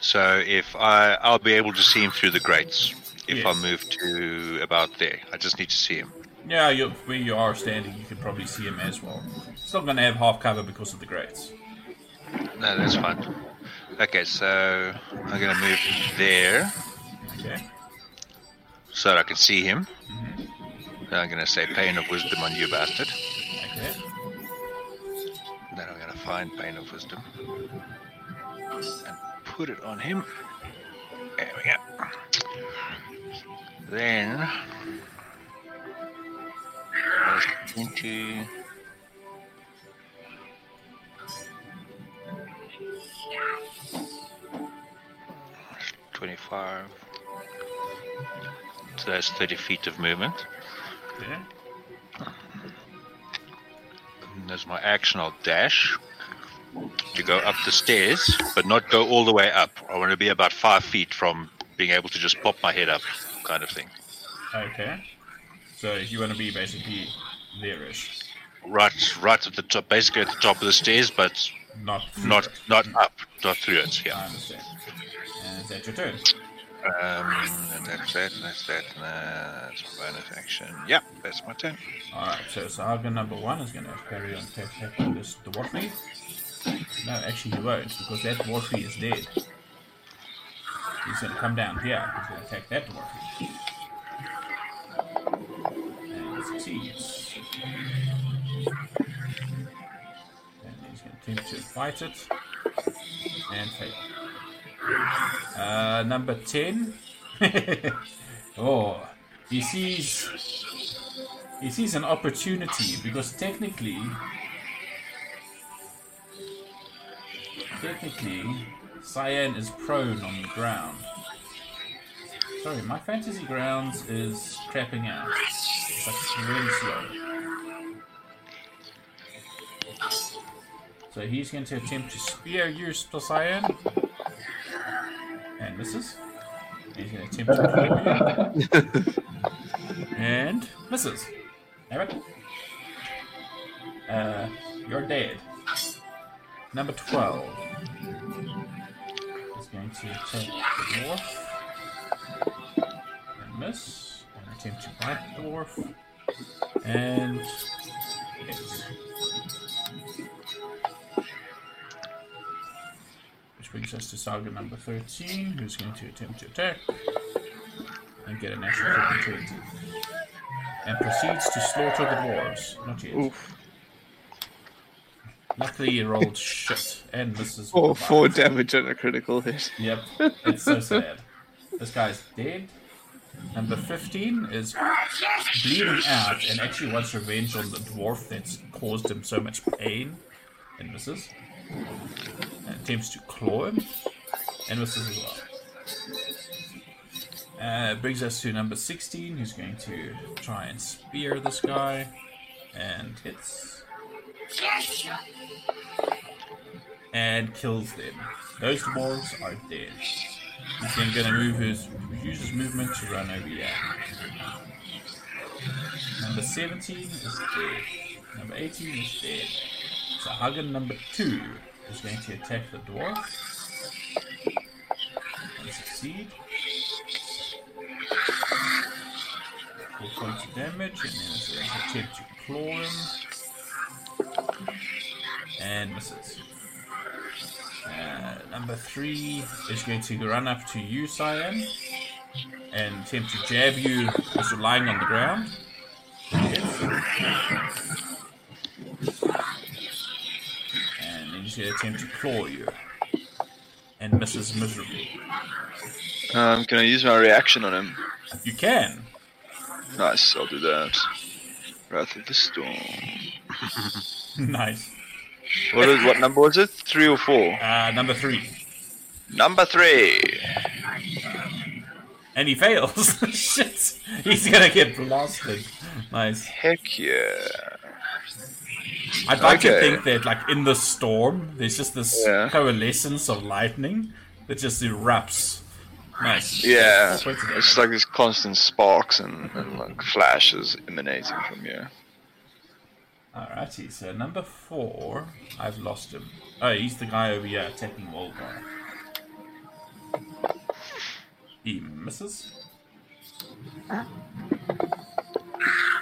So if I, I'll be able to see him through the grates if Yes. I move to about there. I just need to see him. Yeah, you where you are standing, you can probably see him as well. It's not going to have half cover because of the grates. No, that's fine. Okay, so I'm gonna move there Okay. so that I can see him. Mm-hmm. Then I'm gonna say Pain of Wisdom on you, bastard. Okay. Then I'm gonna find Pain of Wisdom and put it on him. There we go. Then 20. Twenty-five. So that's thirty feet of movement. And there's my action. I'll dash to go up the stairs, but not go all the way up. I want to be about five feet from being able to just pop my head up, kind of thing. Okay. So you want to be basically there-ish, Right, right at the top, basically at the top of the stairs, but not not it. not up, not through it. I Yeah. understand. And that's your turn. Um, and that's that. That's that. and That's my bonus action. Yeah, that's my turn. Alright, so Sahuagin number one is going to carry on attack attacking this dwarfy. No, actually he won't, because that dwarfy is dead. He's going to come down here. He's going to attack that dwarfy. He succeeds. And he's going to fight it. And fail. Uh, number 10. oh, he sees he sees an opportunity because technically technically Cyan is prone on the ground. Sorry, my fantasy grounds is crapping out. It's like really slow. So he's going to attempt to spear you, Cyan. And misses. He's going to attempt to you. and misses. Damn it. Uh, you're dead. Number 12 is going to attack the dwarf. Miss. And attempt to bite the dwarf. And hits. Which brings us to Sahuagin number 13, who's going to attempt to attack. And get a natural 20. And proceeds to slaughter the dwarves. Not yet. Oof. Luckily, he rolled shit and with four damage on a critical hit. Yep, it's so sad. This guy's dead. Number 15 is bleeding out and actually wants revenge on the dwarf that's caused him so much pain and misses. And attempts to claw him and misses as well. Uh, brings us to number 16, who's going to try and spear this guy and hits. And kills them. Those dwarves are dead. He's then going to move his use his movement to run over here. Number 17 is dead. Number 18 is dead. Sahuagin number 2 is going to attack the dwarf. And succeed. Four points of damage, and then it's going to attempt to claw him. And misses. Number three is going to run up to you, Cyan, and attempt to jab you as you're lying on the ground. Yes. And then he's going to attempt to claw you. And misses miserably. Um, can I use my reaction on him? You can. Nice, I'll do that. Wrath of the Storm. nice. What is what number was it? Three or four? Uh, number three. Number three. And he fails. Shit. He's to get blasted. Nice. Heck yeah. I'd like to think that, like in the storm, there's just this Yeah. coalescence of lightning that just erupts. Nice. Yeah, Four points of it's like this constant sparks and, and like flashes emanating from you. Alrighty, so number four, I've lost him. Oh, he's the guy over here attacking Volgar. He misses.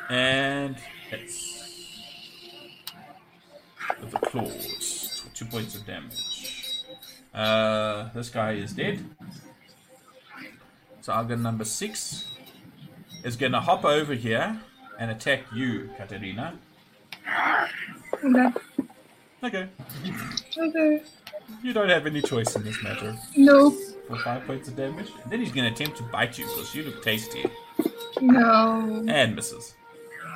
And hits. With the claws. Two points of damage. Uh, this guy is dead. Sahuagin number six is gonna hop over here and attack you, Katerina. Okay. Okay. Okay. You don't have any choice in this matter. No. For five points of damage. And then he's going to attempt to bite you because you look tasty. No. And misses.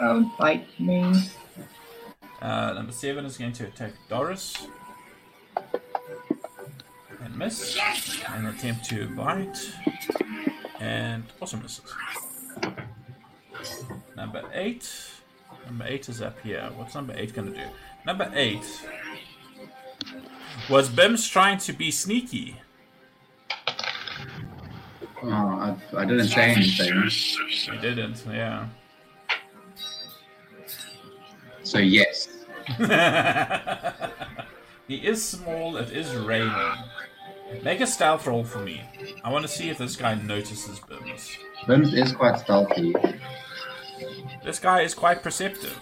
Don't bite me. Uh, number seven is going to attack Doris. And miss. And attempt to bite. And also misses. Number eight. Number eight is up here. What's number eight going to do? Number eight was Bims trying to be sneaky. Oh, I, I didn't say anything. He didn't, yeah. So yes. he is small, it is raining. Make a stealth roll for me. I want to see if this guy notices Bims. Bims is quite stealthy. This guy is quite perceptive.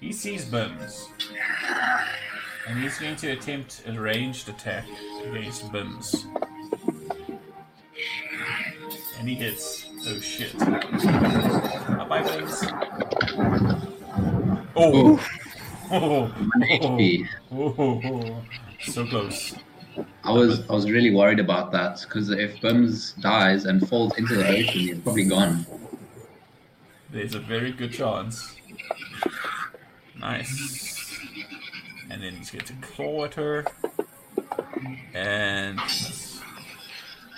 He sees Bims. And he's going to attempt a ranged attack against Bims. And he hits. Oh shit. Bye Bims. Oh! Oh! HP. Oh, oh, oh. So close. I was I was really worried about that because if Bims dies and falls into the ocean, he's probably gone. There's a very good chance. Nice. And then he's going to claw at her. And.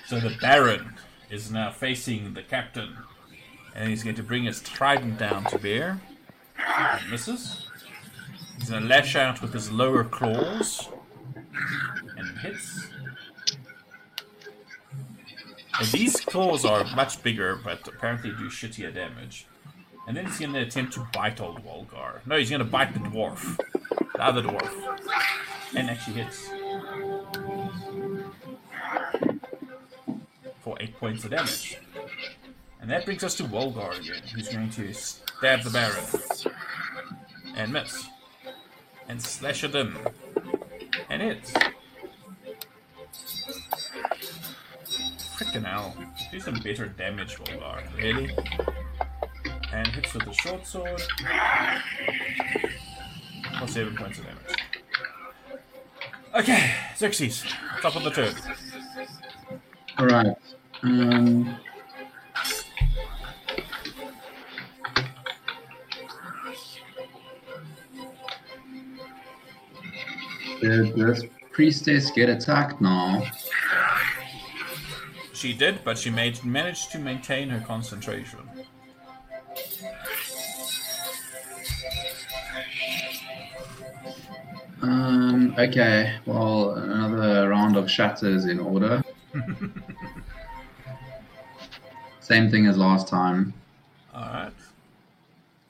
So the Baron is now facing the captain. And he's going to bring his trident down to bear. Misses. He's going to lash out with his lower claws. Hits. And these claws are much bigger, but apparently do shittier damage. And then he's going to attempt to bite old Wolgar. No, he's going to bite the dwarf. The other dwarf. And actually hits. For 8 points of damage. And that brings us to Wolgar again, who's going to stab the Baron. And miss. And slash at him. And hits. Frickin' hell. Do some better damage, Wolgar. Really? And hits with the short sword. For 7 points of damage. Okay, Xerxes. Top of the turn. Alright. Um, did this priestess get attacked now? She did, but she made, managed to maintain her concentration. Um, okay, well, another round of shatters in order. Same thing as last time. Alright.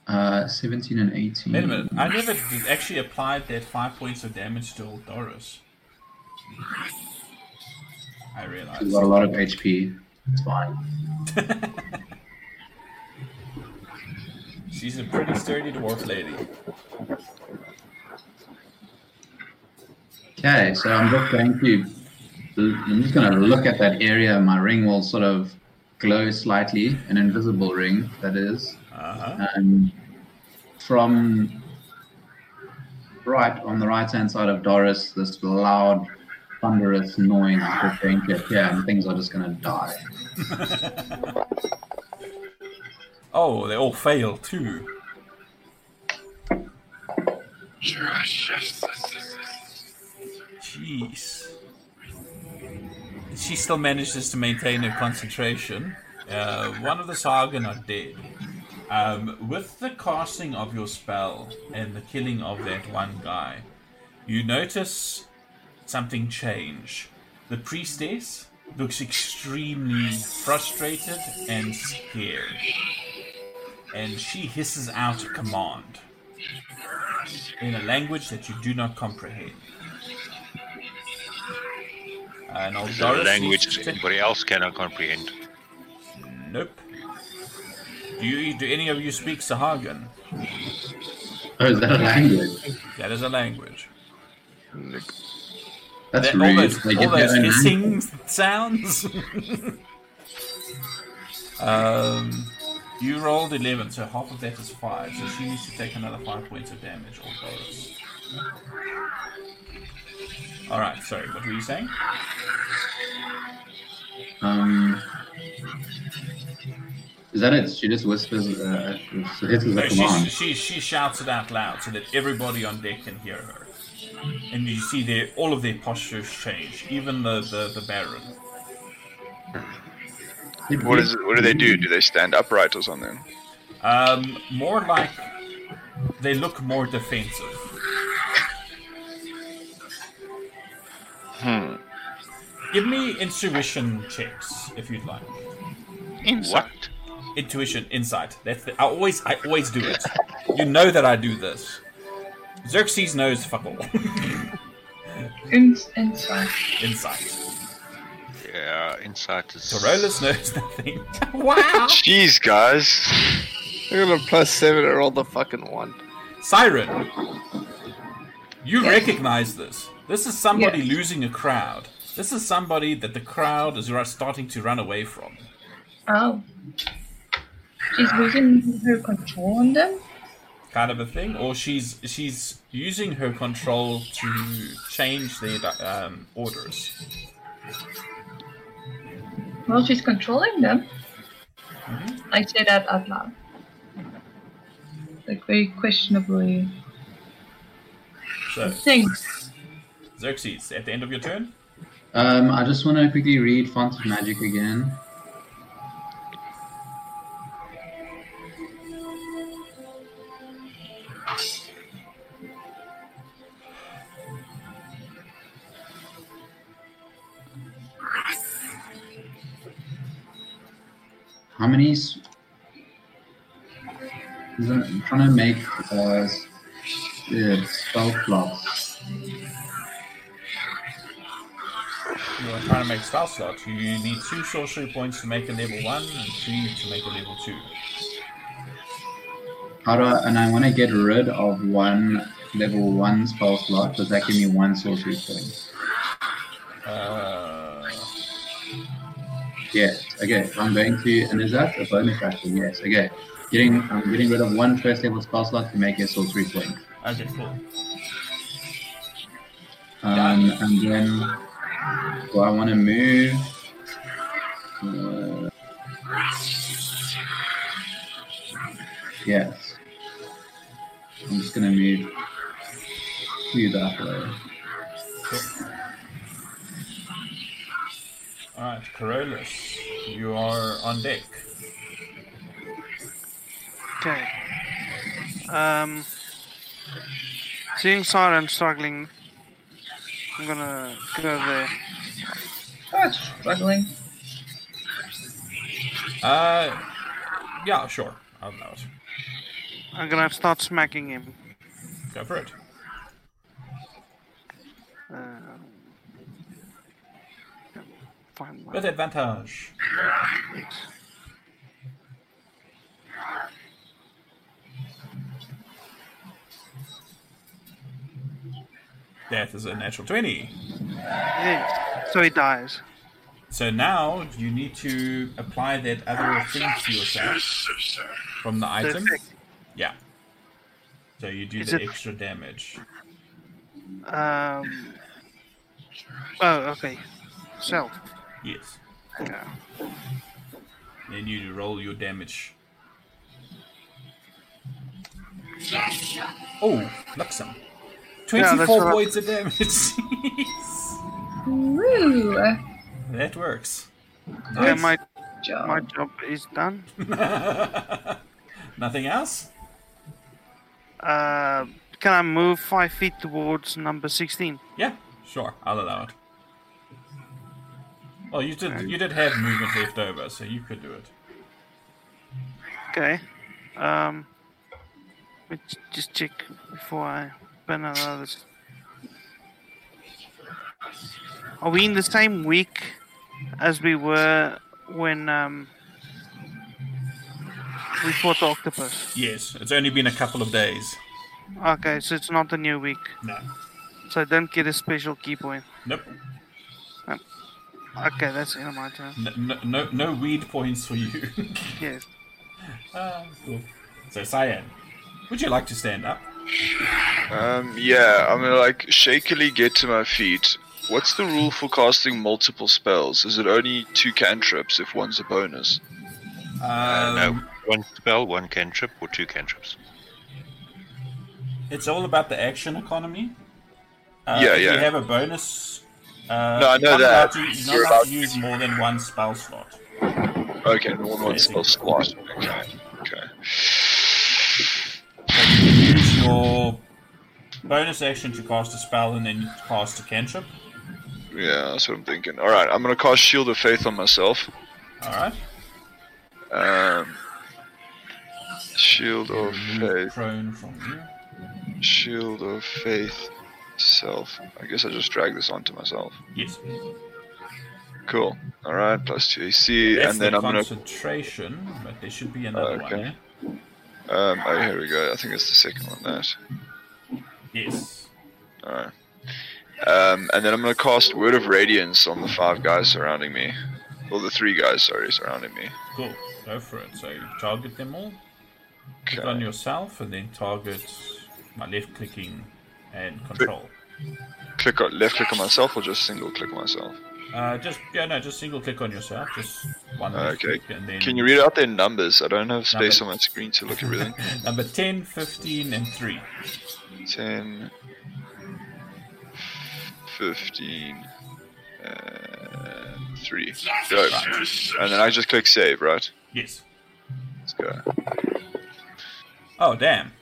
Uh, 17 and 18. Wait a minute. I never actually applied that 5 points of damage to old Doris. I She's realized. got a lot of HP. It's fine. She's a pretty sturdy dwarf lady. Okay, so I'm just going to. I'm just going to look at that area. My ring will sort of glow slightly, an invisible ring, that is. Uh-huh. And from right on the right hand side of Doris, this loud, thunderous noise is going to appear, and things are just going to die. Oh, they all fail too. Jeez. She still manages to maintain her concentration. Uh, one of the Sahuagin are dead. Um, with the casting of your spell and the killing of that one guy, you notice something change. The priestess looks extremely frustrated and scared. And she hisses out a command in a language that you do not comprehend. And Is there a language needs to- anybody else cannot comprehend? Nope. Do you do any of you speak Sahuagin? Oh, is that a language? That is a language. That's That- rude. all those, They all those hissing sounds. um, you rolled eleven, so half of that is five. So she needs to take another five points of damage. Or Doris. All right. Sorry. What were you saying? Um, is that it? She just whispers. Uh, No, she, she she shouts it out loud so that everybody on deck can hear her. And you see their all of their postures change, even the the, the Baron. What is it? What do they do? Do they stand upright or something? Um, more like they look more defensive. Hmm. Give me intuition checks if you'd like. Inside. What? Intuition, insight. That's the, I always I always do it. You know that I do this. Xerxes knows fuck all. In, inside. insight. Yeah, insight is. Corollas knows nothing. Wow. Jeez, guys. I got a plus seven and rolled the fucking one. Siren, you Yes. recognize this. This is somebody Yes. losing a crowd. This is somebody that the crowd is ru- starting to run away from. Oh. She's losing her control on them? Kind of a thing, or she's she's using her control to change their um, orders. Well, she's controlling them. I say that out loud. Like, very questionably. So, Thanks. Xerxes, at the end of your turn, Um, I just want to quickly read Font of Magic again. How many? s- I'm trying to make uh, yeah, spell slots. you are trying to make spell slots. You need two sorcery points to make a level one, and three to make a level two. How do I, and I want to get rid of one level one spell slot. Does that give me one sorcery point? Uh, Yes. Okay. I'm going to, and is that a bonus action? Yes. Okay. Getting, I'm getting rid of one first level spell slot to make a sorcery point. okay, cool. Um, and then, do I want to move? Uh, yes. I'm just gonna move to that way. Cool. Alright, Corollas, you are on deck. Okay. Um, seeing Siren struggling, I'm gonna go over there. Oh, it's struggling. Uh, yeah, sure. I'll allow it. I'm gonna start smacking him. Go for it. Um, find my With advantage. That is a natural 20. Yeah, so he dies. So now you need to apply that other thing to yourself from the The item. Yeah. So you do Is the it- extra damage. Um. Oh, okay. Self. Yes. Okay. Then you roll your damage. Oh, Luxem. Yeah, 24 what I- points of damage. Woo! that works. Yeah, my Job. my job is done. Nothing else? Uh, can I move five feet towards number 16? Yeah, sure. I'll allow it. Well, you did. You did have movement left over, so you could do it. Okay. Um, let me just check before I burn out others. Are we in the same week as we were when um, we fought the octopus? Yes, it's only been a couple of days. Okay, so it's not a new week. No. So I don't get a special ki point. Nope. Okay, that's the end of my turn. No, no, no, no weed points for you. Yes. Ah, cool. So, Cyan, would you like to stand up? Um, yeah, I'm gonna like shakily get to my feet. What's the rule for casting multiple spells? Is it only two cantrips if one's a bonus? Um, no, one spell, one cantrip, or two cantrips. It's all about the action economy. Uh, Yeah, if yeah. You have a bonus. Uh, No, I know that. to- You're You're not allowed to use more than one spell slot. Okay, more than one spell slot. Okay, okay. So you can use your bonus action to cast a spell and then cast a cantrip. Yeah, that's what I'm thinking. All right, I'm gonna cast Shield of Faith on myself. All right. Um, Shield of Faith. prone from you. Shield of Faith. Self. I guess I just drag this onto myself. Yes. Cool. All right, plus two AC, That's and then the I'm gonna. concentration, but there should be another Okay. one. eh? Um, oh, here we go. I think it's the second one. That. Yes. All right. Um, and then I'm gonna cast Word of Radiance on the five guys surrounding me, or the three guys, sorry, surrounding me. Cool. Go for it. So you target them all. Click Okay. on yourself and then target my left clicking and control. Click on left click on myself, or just single click on myself. Uh, just yeah, no, just single click on yourself. Just one Okay. click and then Can you read out their numbers? I don't have space Number- on my screen to look at everything. number 10, 15, and three. 10, 15, and 3. Go. And then I just click save, right? Yes. Let's go. Oh damn.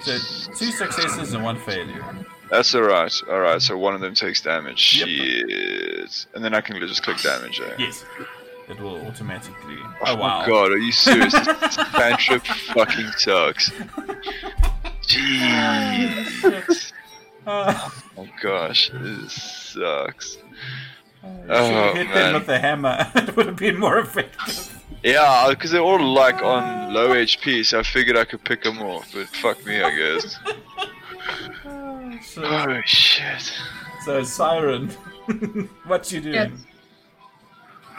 So two successes and one failure. That's alright. Alright, so one of them takes damage. Yep. Shit. And then I can just click damage, eh? Yes. It will automatically. Oh, Oh wow. my god, are you serious? this cantrip fucking sucks. Jeez. Uh, Oh gosh, this sucks. You should Oh, have hit man. them with a hammer. it would have been more effective. Yeah, because they're all like on low HP, so I figured I could pick them off, but fuck me, I guess. Oh, so, Oh shit. so Siren, what you doing? Yes.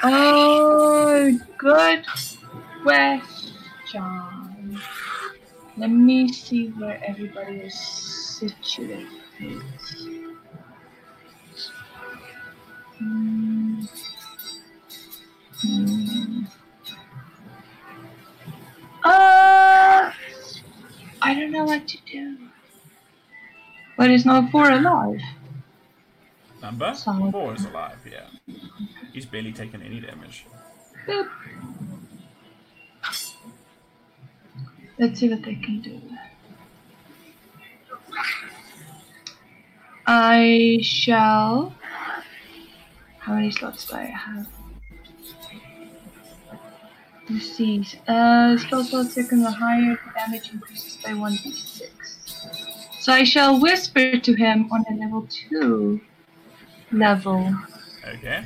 Oh, good question. Let me see where everybody is situated. Hmm. Uh, I don't know what to do. But it's not four alive. Number Solid. four is alive. Yeah, he's barely taken any damage. Boop. Let's see what they can do. I shall. How many slots do I have? Let's see. Uh, spell slot second or higher, damage increases by 1d6. So I shall whisper to him on a level 2 level. Okay,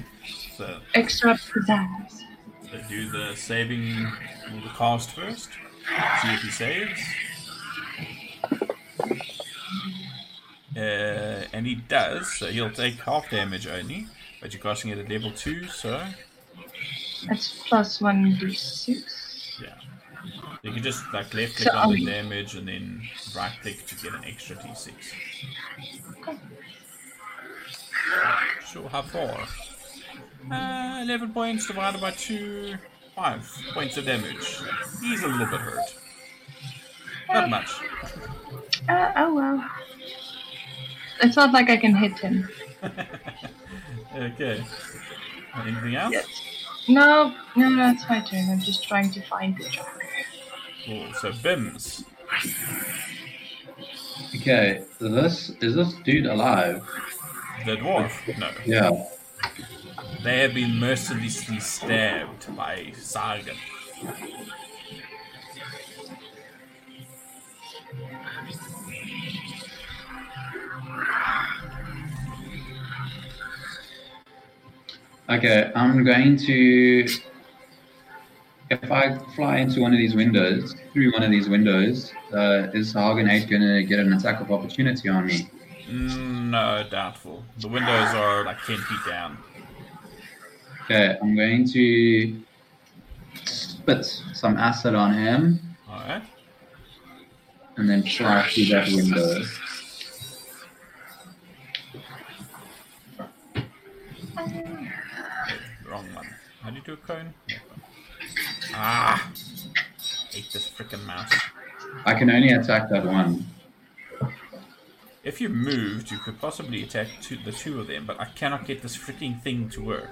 so Extra pizzazz. So do the saving, the cast first. See if he saves. Uh, and he does, so he'll take half damage only. But you're casting it at level 2, so That's plus 1d6. yeah. You can just like left click So on the I'll- damage and then right click to get an extra d6. So how far? Uh, 11 points divided by 2, 5 points of damage. He's a little bit hurt. Not much. Uh, oh well. It's not like I can hit him. Okay. Anything else? Yes. No, no, no, it's my turn. I'm just trying to find the tracker. Cool. So Bims. Okay, this is this dude alive? The dwarf? No. Yeah. They have been mercilessly stabbed by Sahuagin. Okay, I'm going to. If I fly into one of these windows, through one of these windows, uh, is Hagen 8 going to get an attack of opportunity on me? Mm, No, doubtful. The windows are like 10 feet down. Okay, I'm going to spit some acid on him Alright. and then fly through that window. Wrong one. How do you do a cone? Ah! Hate this freaking mouse. I can only attack that one. If you moved, you could possibly attack two, the two of them, but I cannot get this freaking thing to work.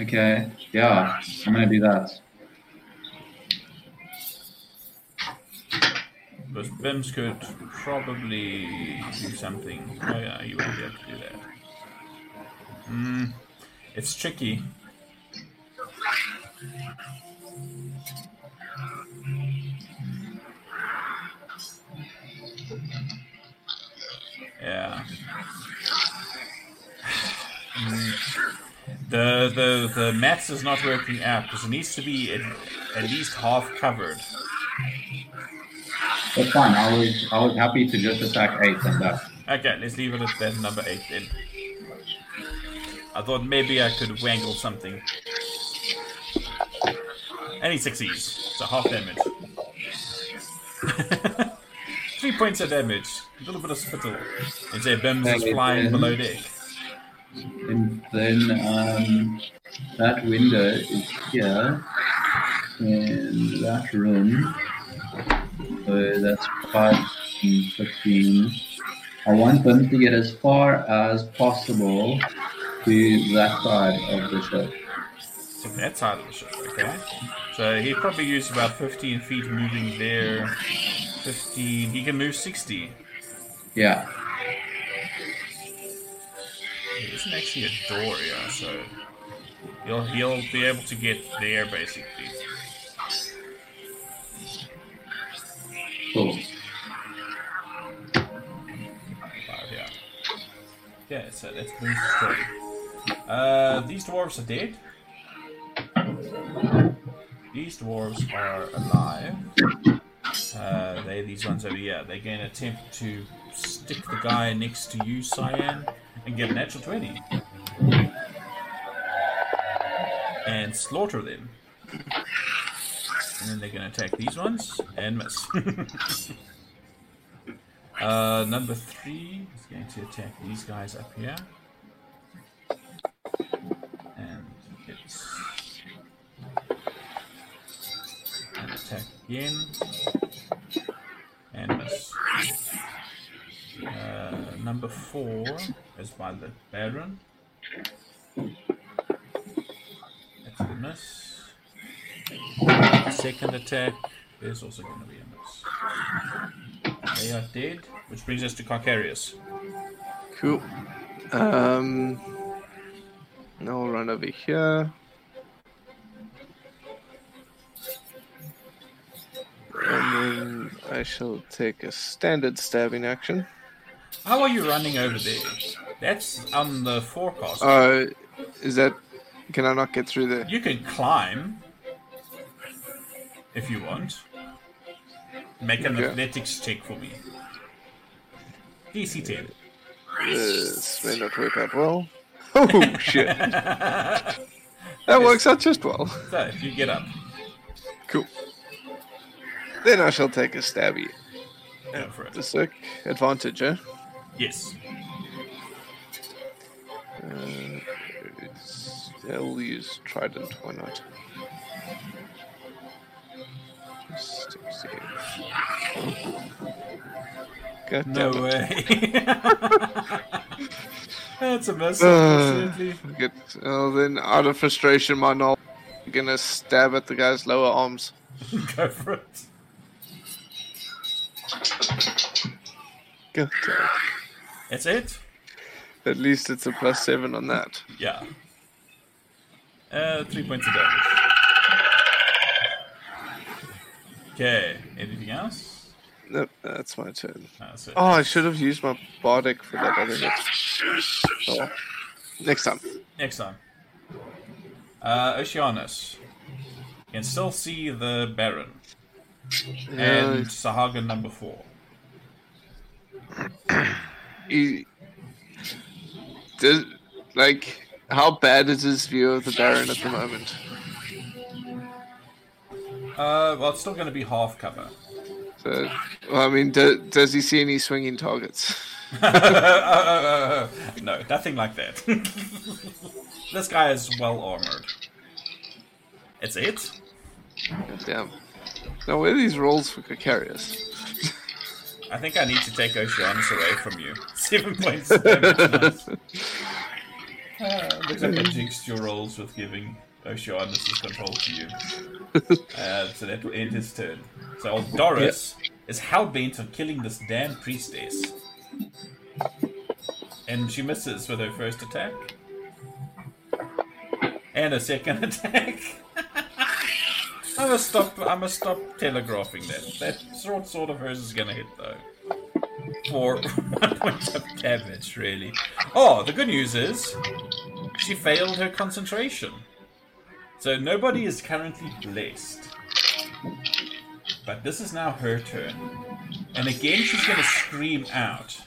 Okay, yeah, I'm gonna do that. Because Bims could probably do something. Oh yeah, you won't be able to do that. Hmm. It's tricky. Yeah. Mm. The the the maths is not working out because it needs to be at, at least half covered. That's fine. I was I was happy to just attack eight and that. Okay, let's leave it at that number eight then. I thought maybe I could wangle something. And he succeeds, so half damage. Three points of damage, a little bit of spittle. And say Bims is flying then. below deck. And then um, that window is here And that room. So that's 5 and 15. I want them to get as far as possible to that side of the ship. To that side of the ship, okay? So he probably used about 15 feet moving there. 15, he can move 60. Yeah. There isn't actually a door here, so he'll he'll be able to get there basically. About here. Yeah, so that's the story. Uh, these dwarves are dead. These dwarves are alive. Uh, they these ones over here. They're going to attempt to stick the guy next to you, Cyan, and get a natural twenty, and slaughter them. And then they're going to attack these ones and miss. uh, number three is going to attack these guys up here. And attack again. And miss. Uh, number four is by the Baron. That's a miss. Second attack is also going to be a miss. They are dead, which brings us to Carcarius. Cool. Um, I'll run over here. And then I shall take a standard stabbing action. How are you running over there? That's on the forecast. Uh, is that? Can I not get through there? you can climb if you want. Make an Okay. athletics check for me. DC 10. This may not work out well. Oh shit! that works out just well. So, if you get up, Cool. Then I shall take a stabby. go for The it. sick advantage, eh? Yes. Uh, it's, I'll use trident. Why not? God No way. That's a miss, Uh. Get, oh, then out of frustration, my knob gonna stab at the guy's lower arms. Go for it. God damn. That's it? At least it's a plus seven on that. Yeah. Uh, three points of damage. Okay, anything else? Nope, that's my turn. That's it. Oh, I should have used my bardic for that other hit. Oh. Next time. Next time. Uh, Oceanus. You can still see the Baron. And Yeah, Sahuagin number four. he, does, like, how bad is his view of the Baron at the moment? Uh, well, it's still going to be half cover. So, well, I mean, do, does he see any swinging targets? no, nothing like that. this guy is well armored. It's it? God damn. Now, where are these rolls for Carcarius? I think I need to take Oceanus away from you. Seven points. Uh, looks like I jinxed your rolls with giving Oceanus' control to you. Uh, so that will end his turn. So old Doris is hell bent on killing this damn priestess. And she misses with her first attack. And a second attack. I must stop I must stop telegraphing that. That short sword of hers is gonna hit though. For one point of damage, really. Oh, the good news is she failed her concentration. So nobody is currently blessed. But this is now her turn. And again she's gonna scream out.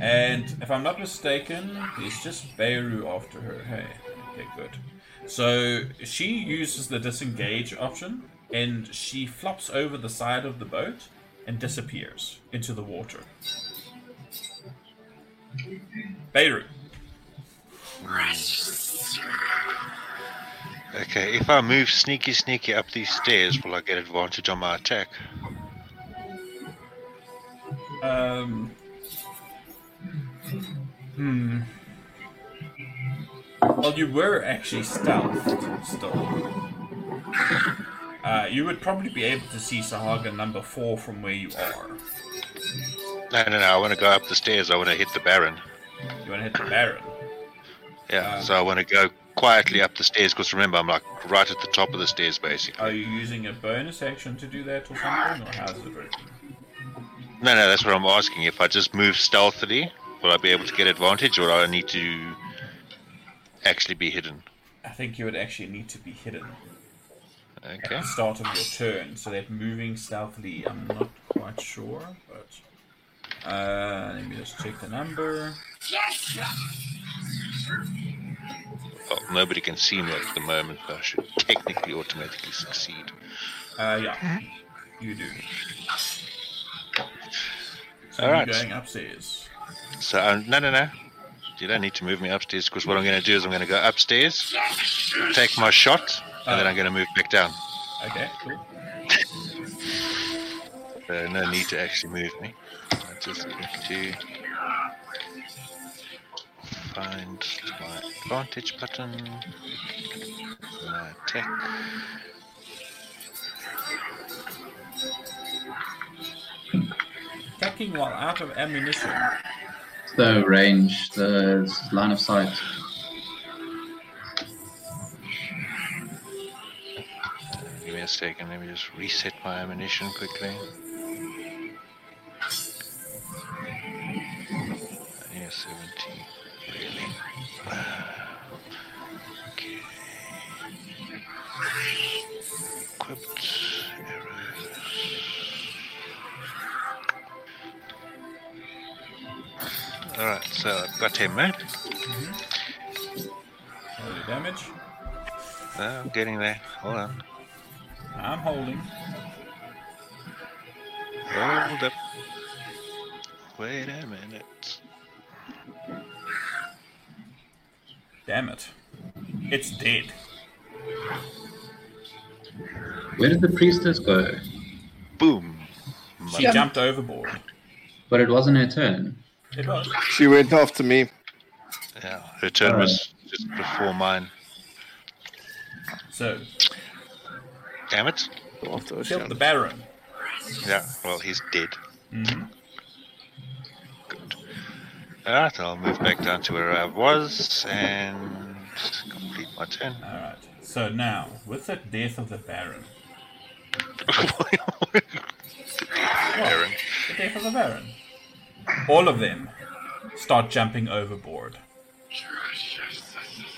And if I'm not mistaken, there's just Beirut after her. Hey, okay, good. So she uses the disengage option and she flops over the side of the boat and disappears into the water. Beirut. Okay, if I move sneaky sneaky up these stairs, will I get advantage on my attack? Um. Hmm. Well, you were actually stealthed still. Uh, you would probably be able to see Sahuagin number four from where you are. No, no, no. I want to go up the stairs. I want to hit the Baron. You want to hit the Baron. Yeah. Um, so I want to go quietly up the stairs because remember, I'm like right at the top of the stairs, basically. Are you using a bonus action to do that or something, or how's it working? No, no, that's what I'm asking. If I just move stealthily, will I be able to get advantage, or do I need to actually be hidden? I think you would actually need to be hidden at Okay. the start of your turn, so that moving stealthily, I'm not quite sure, but uh, let me just check the number. Well, nobody can see me at the moment, but I should technically automatically succeed. Uh, yeah, you do. So Alright. you're going upstairs. So uh, no, no, no. You don't need to move me upstairs because what I'm going to do is I'm going to go upstairs, take my shot, and then I'm going to move back down. Okay, cool. So no need to actually move me. I just need to find my advantage button. My attack. Attacking while out of ammunition. The range, the line of sight. Give me a second. Let me just reset my ammunition quickly. Yeah, 70. Really? Okay. Equipped arrows. Alright, so I've got him, mate. Roll your damage. Oh, I'm getting there. Hold on. I'm holding. Hold up. Wait a minute. Damn it. It's dead. Where did the priestess go? Boom. She jumped overboard. But it wasn't her turn. It was. She went after me. Yeah, her turn Alright. was just before mine. So, Damn it. Go after killed the Baron. Yeah, well, he's dead. hmm Good. Alright, I'll move back down to where I was and complete my turn. Alright. So now, with the death of the Baron. Aaron. The death of the Baron. All of them start jumping overboard.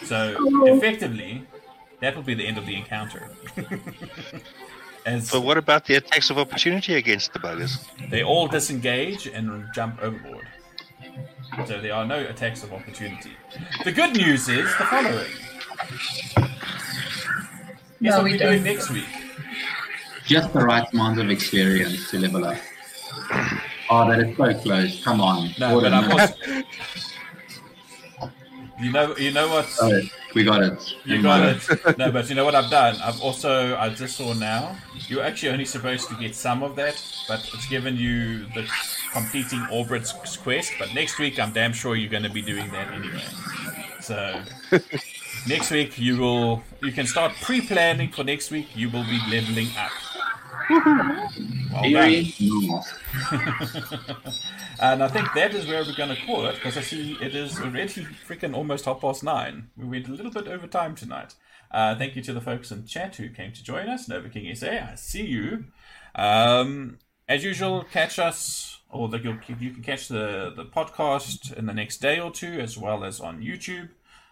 So, effectively, that will be the end of the encounter. As But what about the attacks of opportunity against the buggers? they all disengage and jump overboard. So there are no attacks of opportunity. The good news is the following. Guess No, what we we're doing next week? Just the right amount of experience to level up. Oh, that is so close. Come on. No, but I'm also. You know, you know what? Oh, we got it. You got it. No, but you know what I've done? I've also, I just saw now, you're actually only supposed to get some of that, but it's given you the completing Orbit's quest. But next week, I'm damn sure you're going to be doing that anyway. So next week, you will, you can start pre-planning for next week. You will be leveling up. Well. And I think that is where we're going to call it because I see it is already freaking almost half past nine. We went a little bit over time tonight. Uh, thank you to the folks in chat who came to join us. Nova King SA, I see you. Um, as usual, catch us, or the, you, you can catch the, the podcast in the next day or two, as well as on YouTube.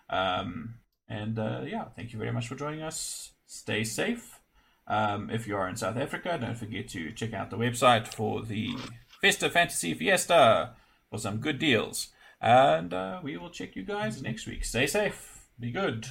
Um, and uh, yeah, thank you very much for joining us. Stay safe. Um, if you are in South Africa, don't forget to check out the website for the Festive Fantasy Fiesta for some good deals. And uh, we will check you guys next week. Stay safe. Be good.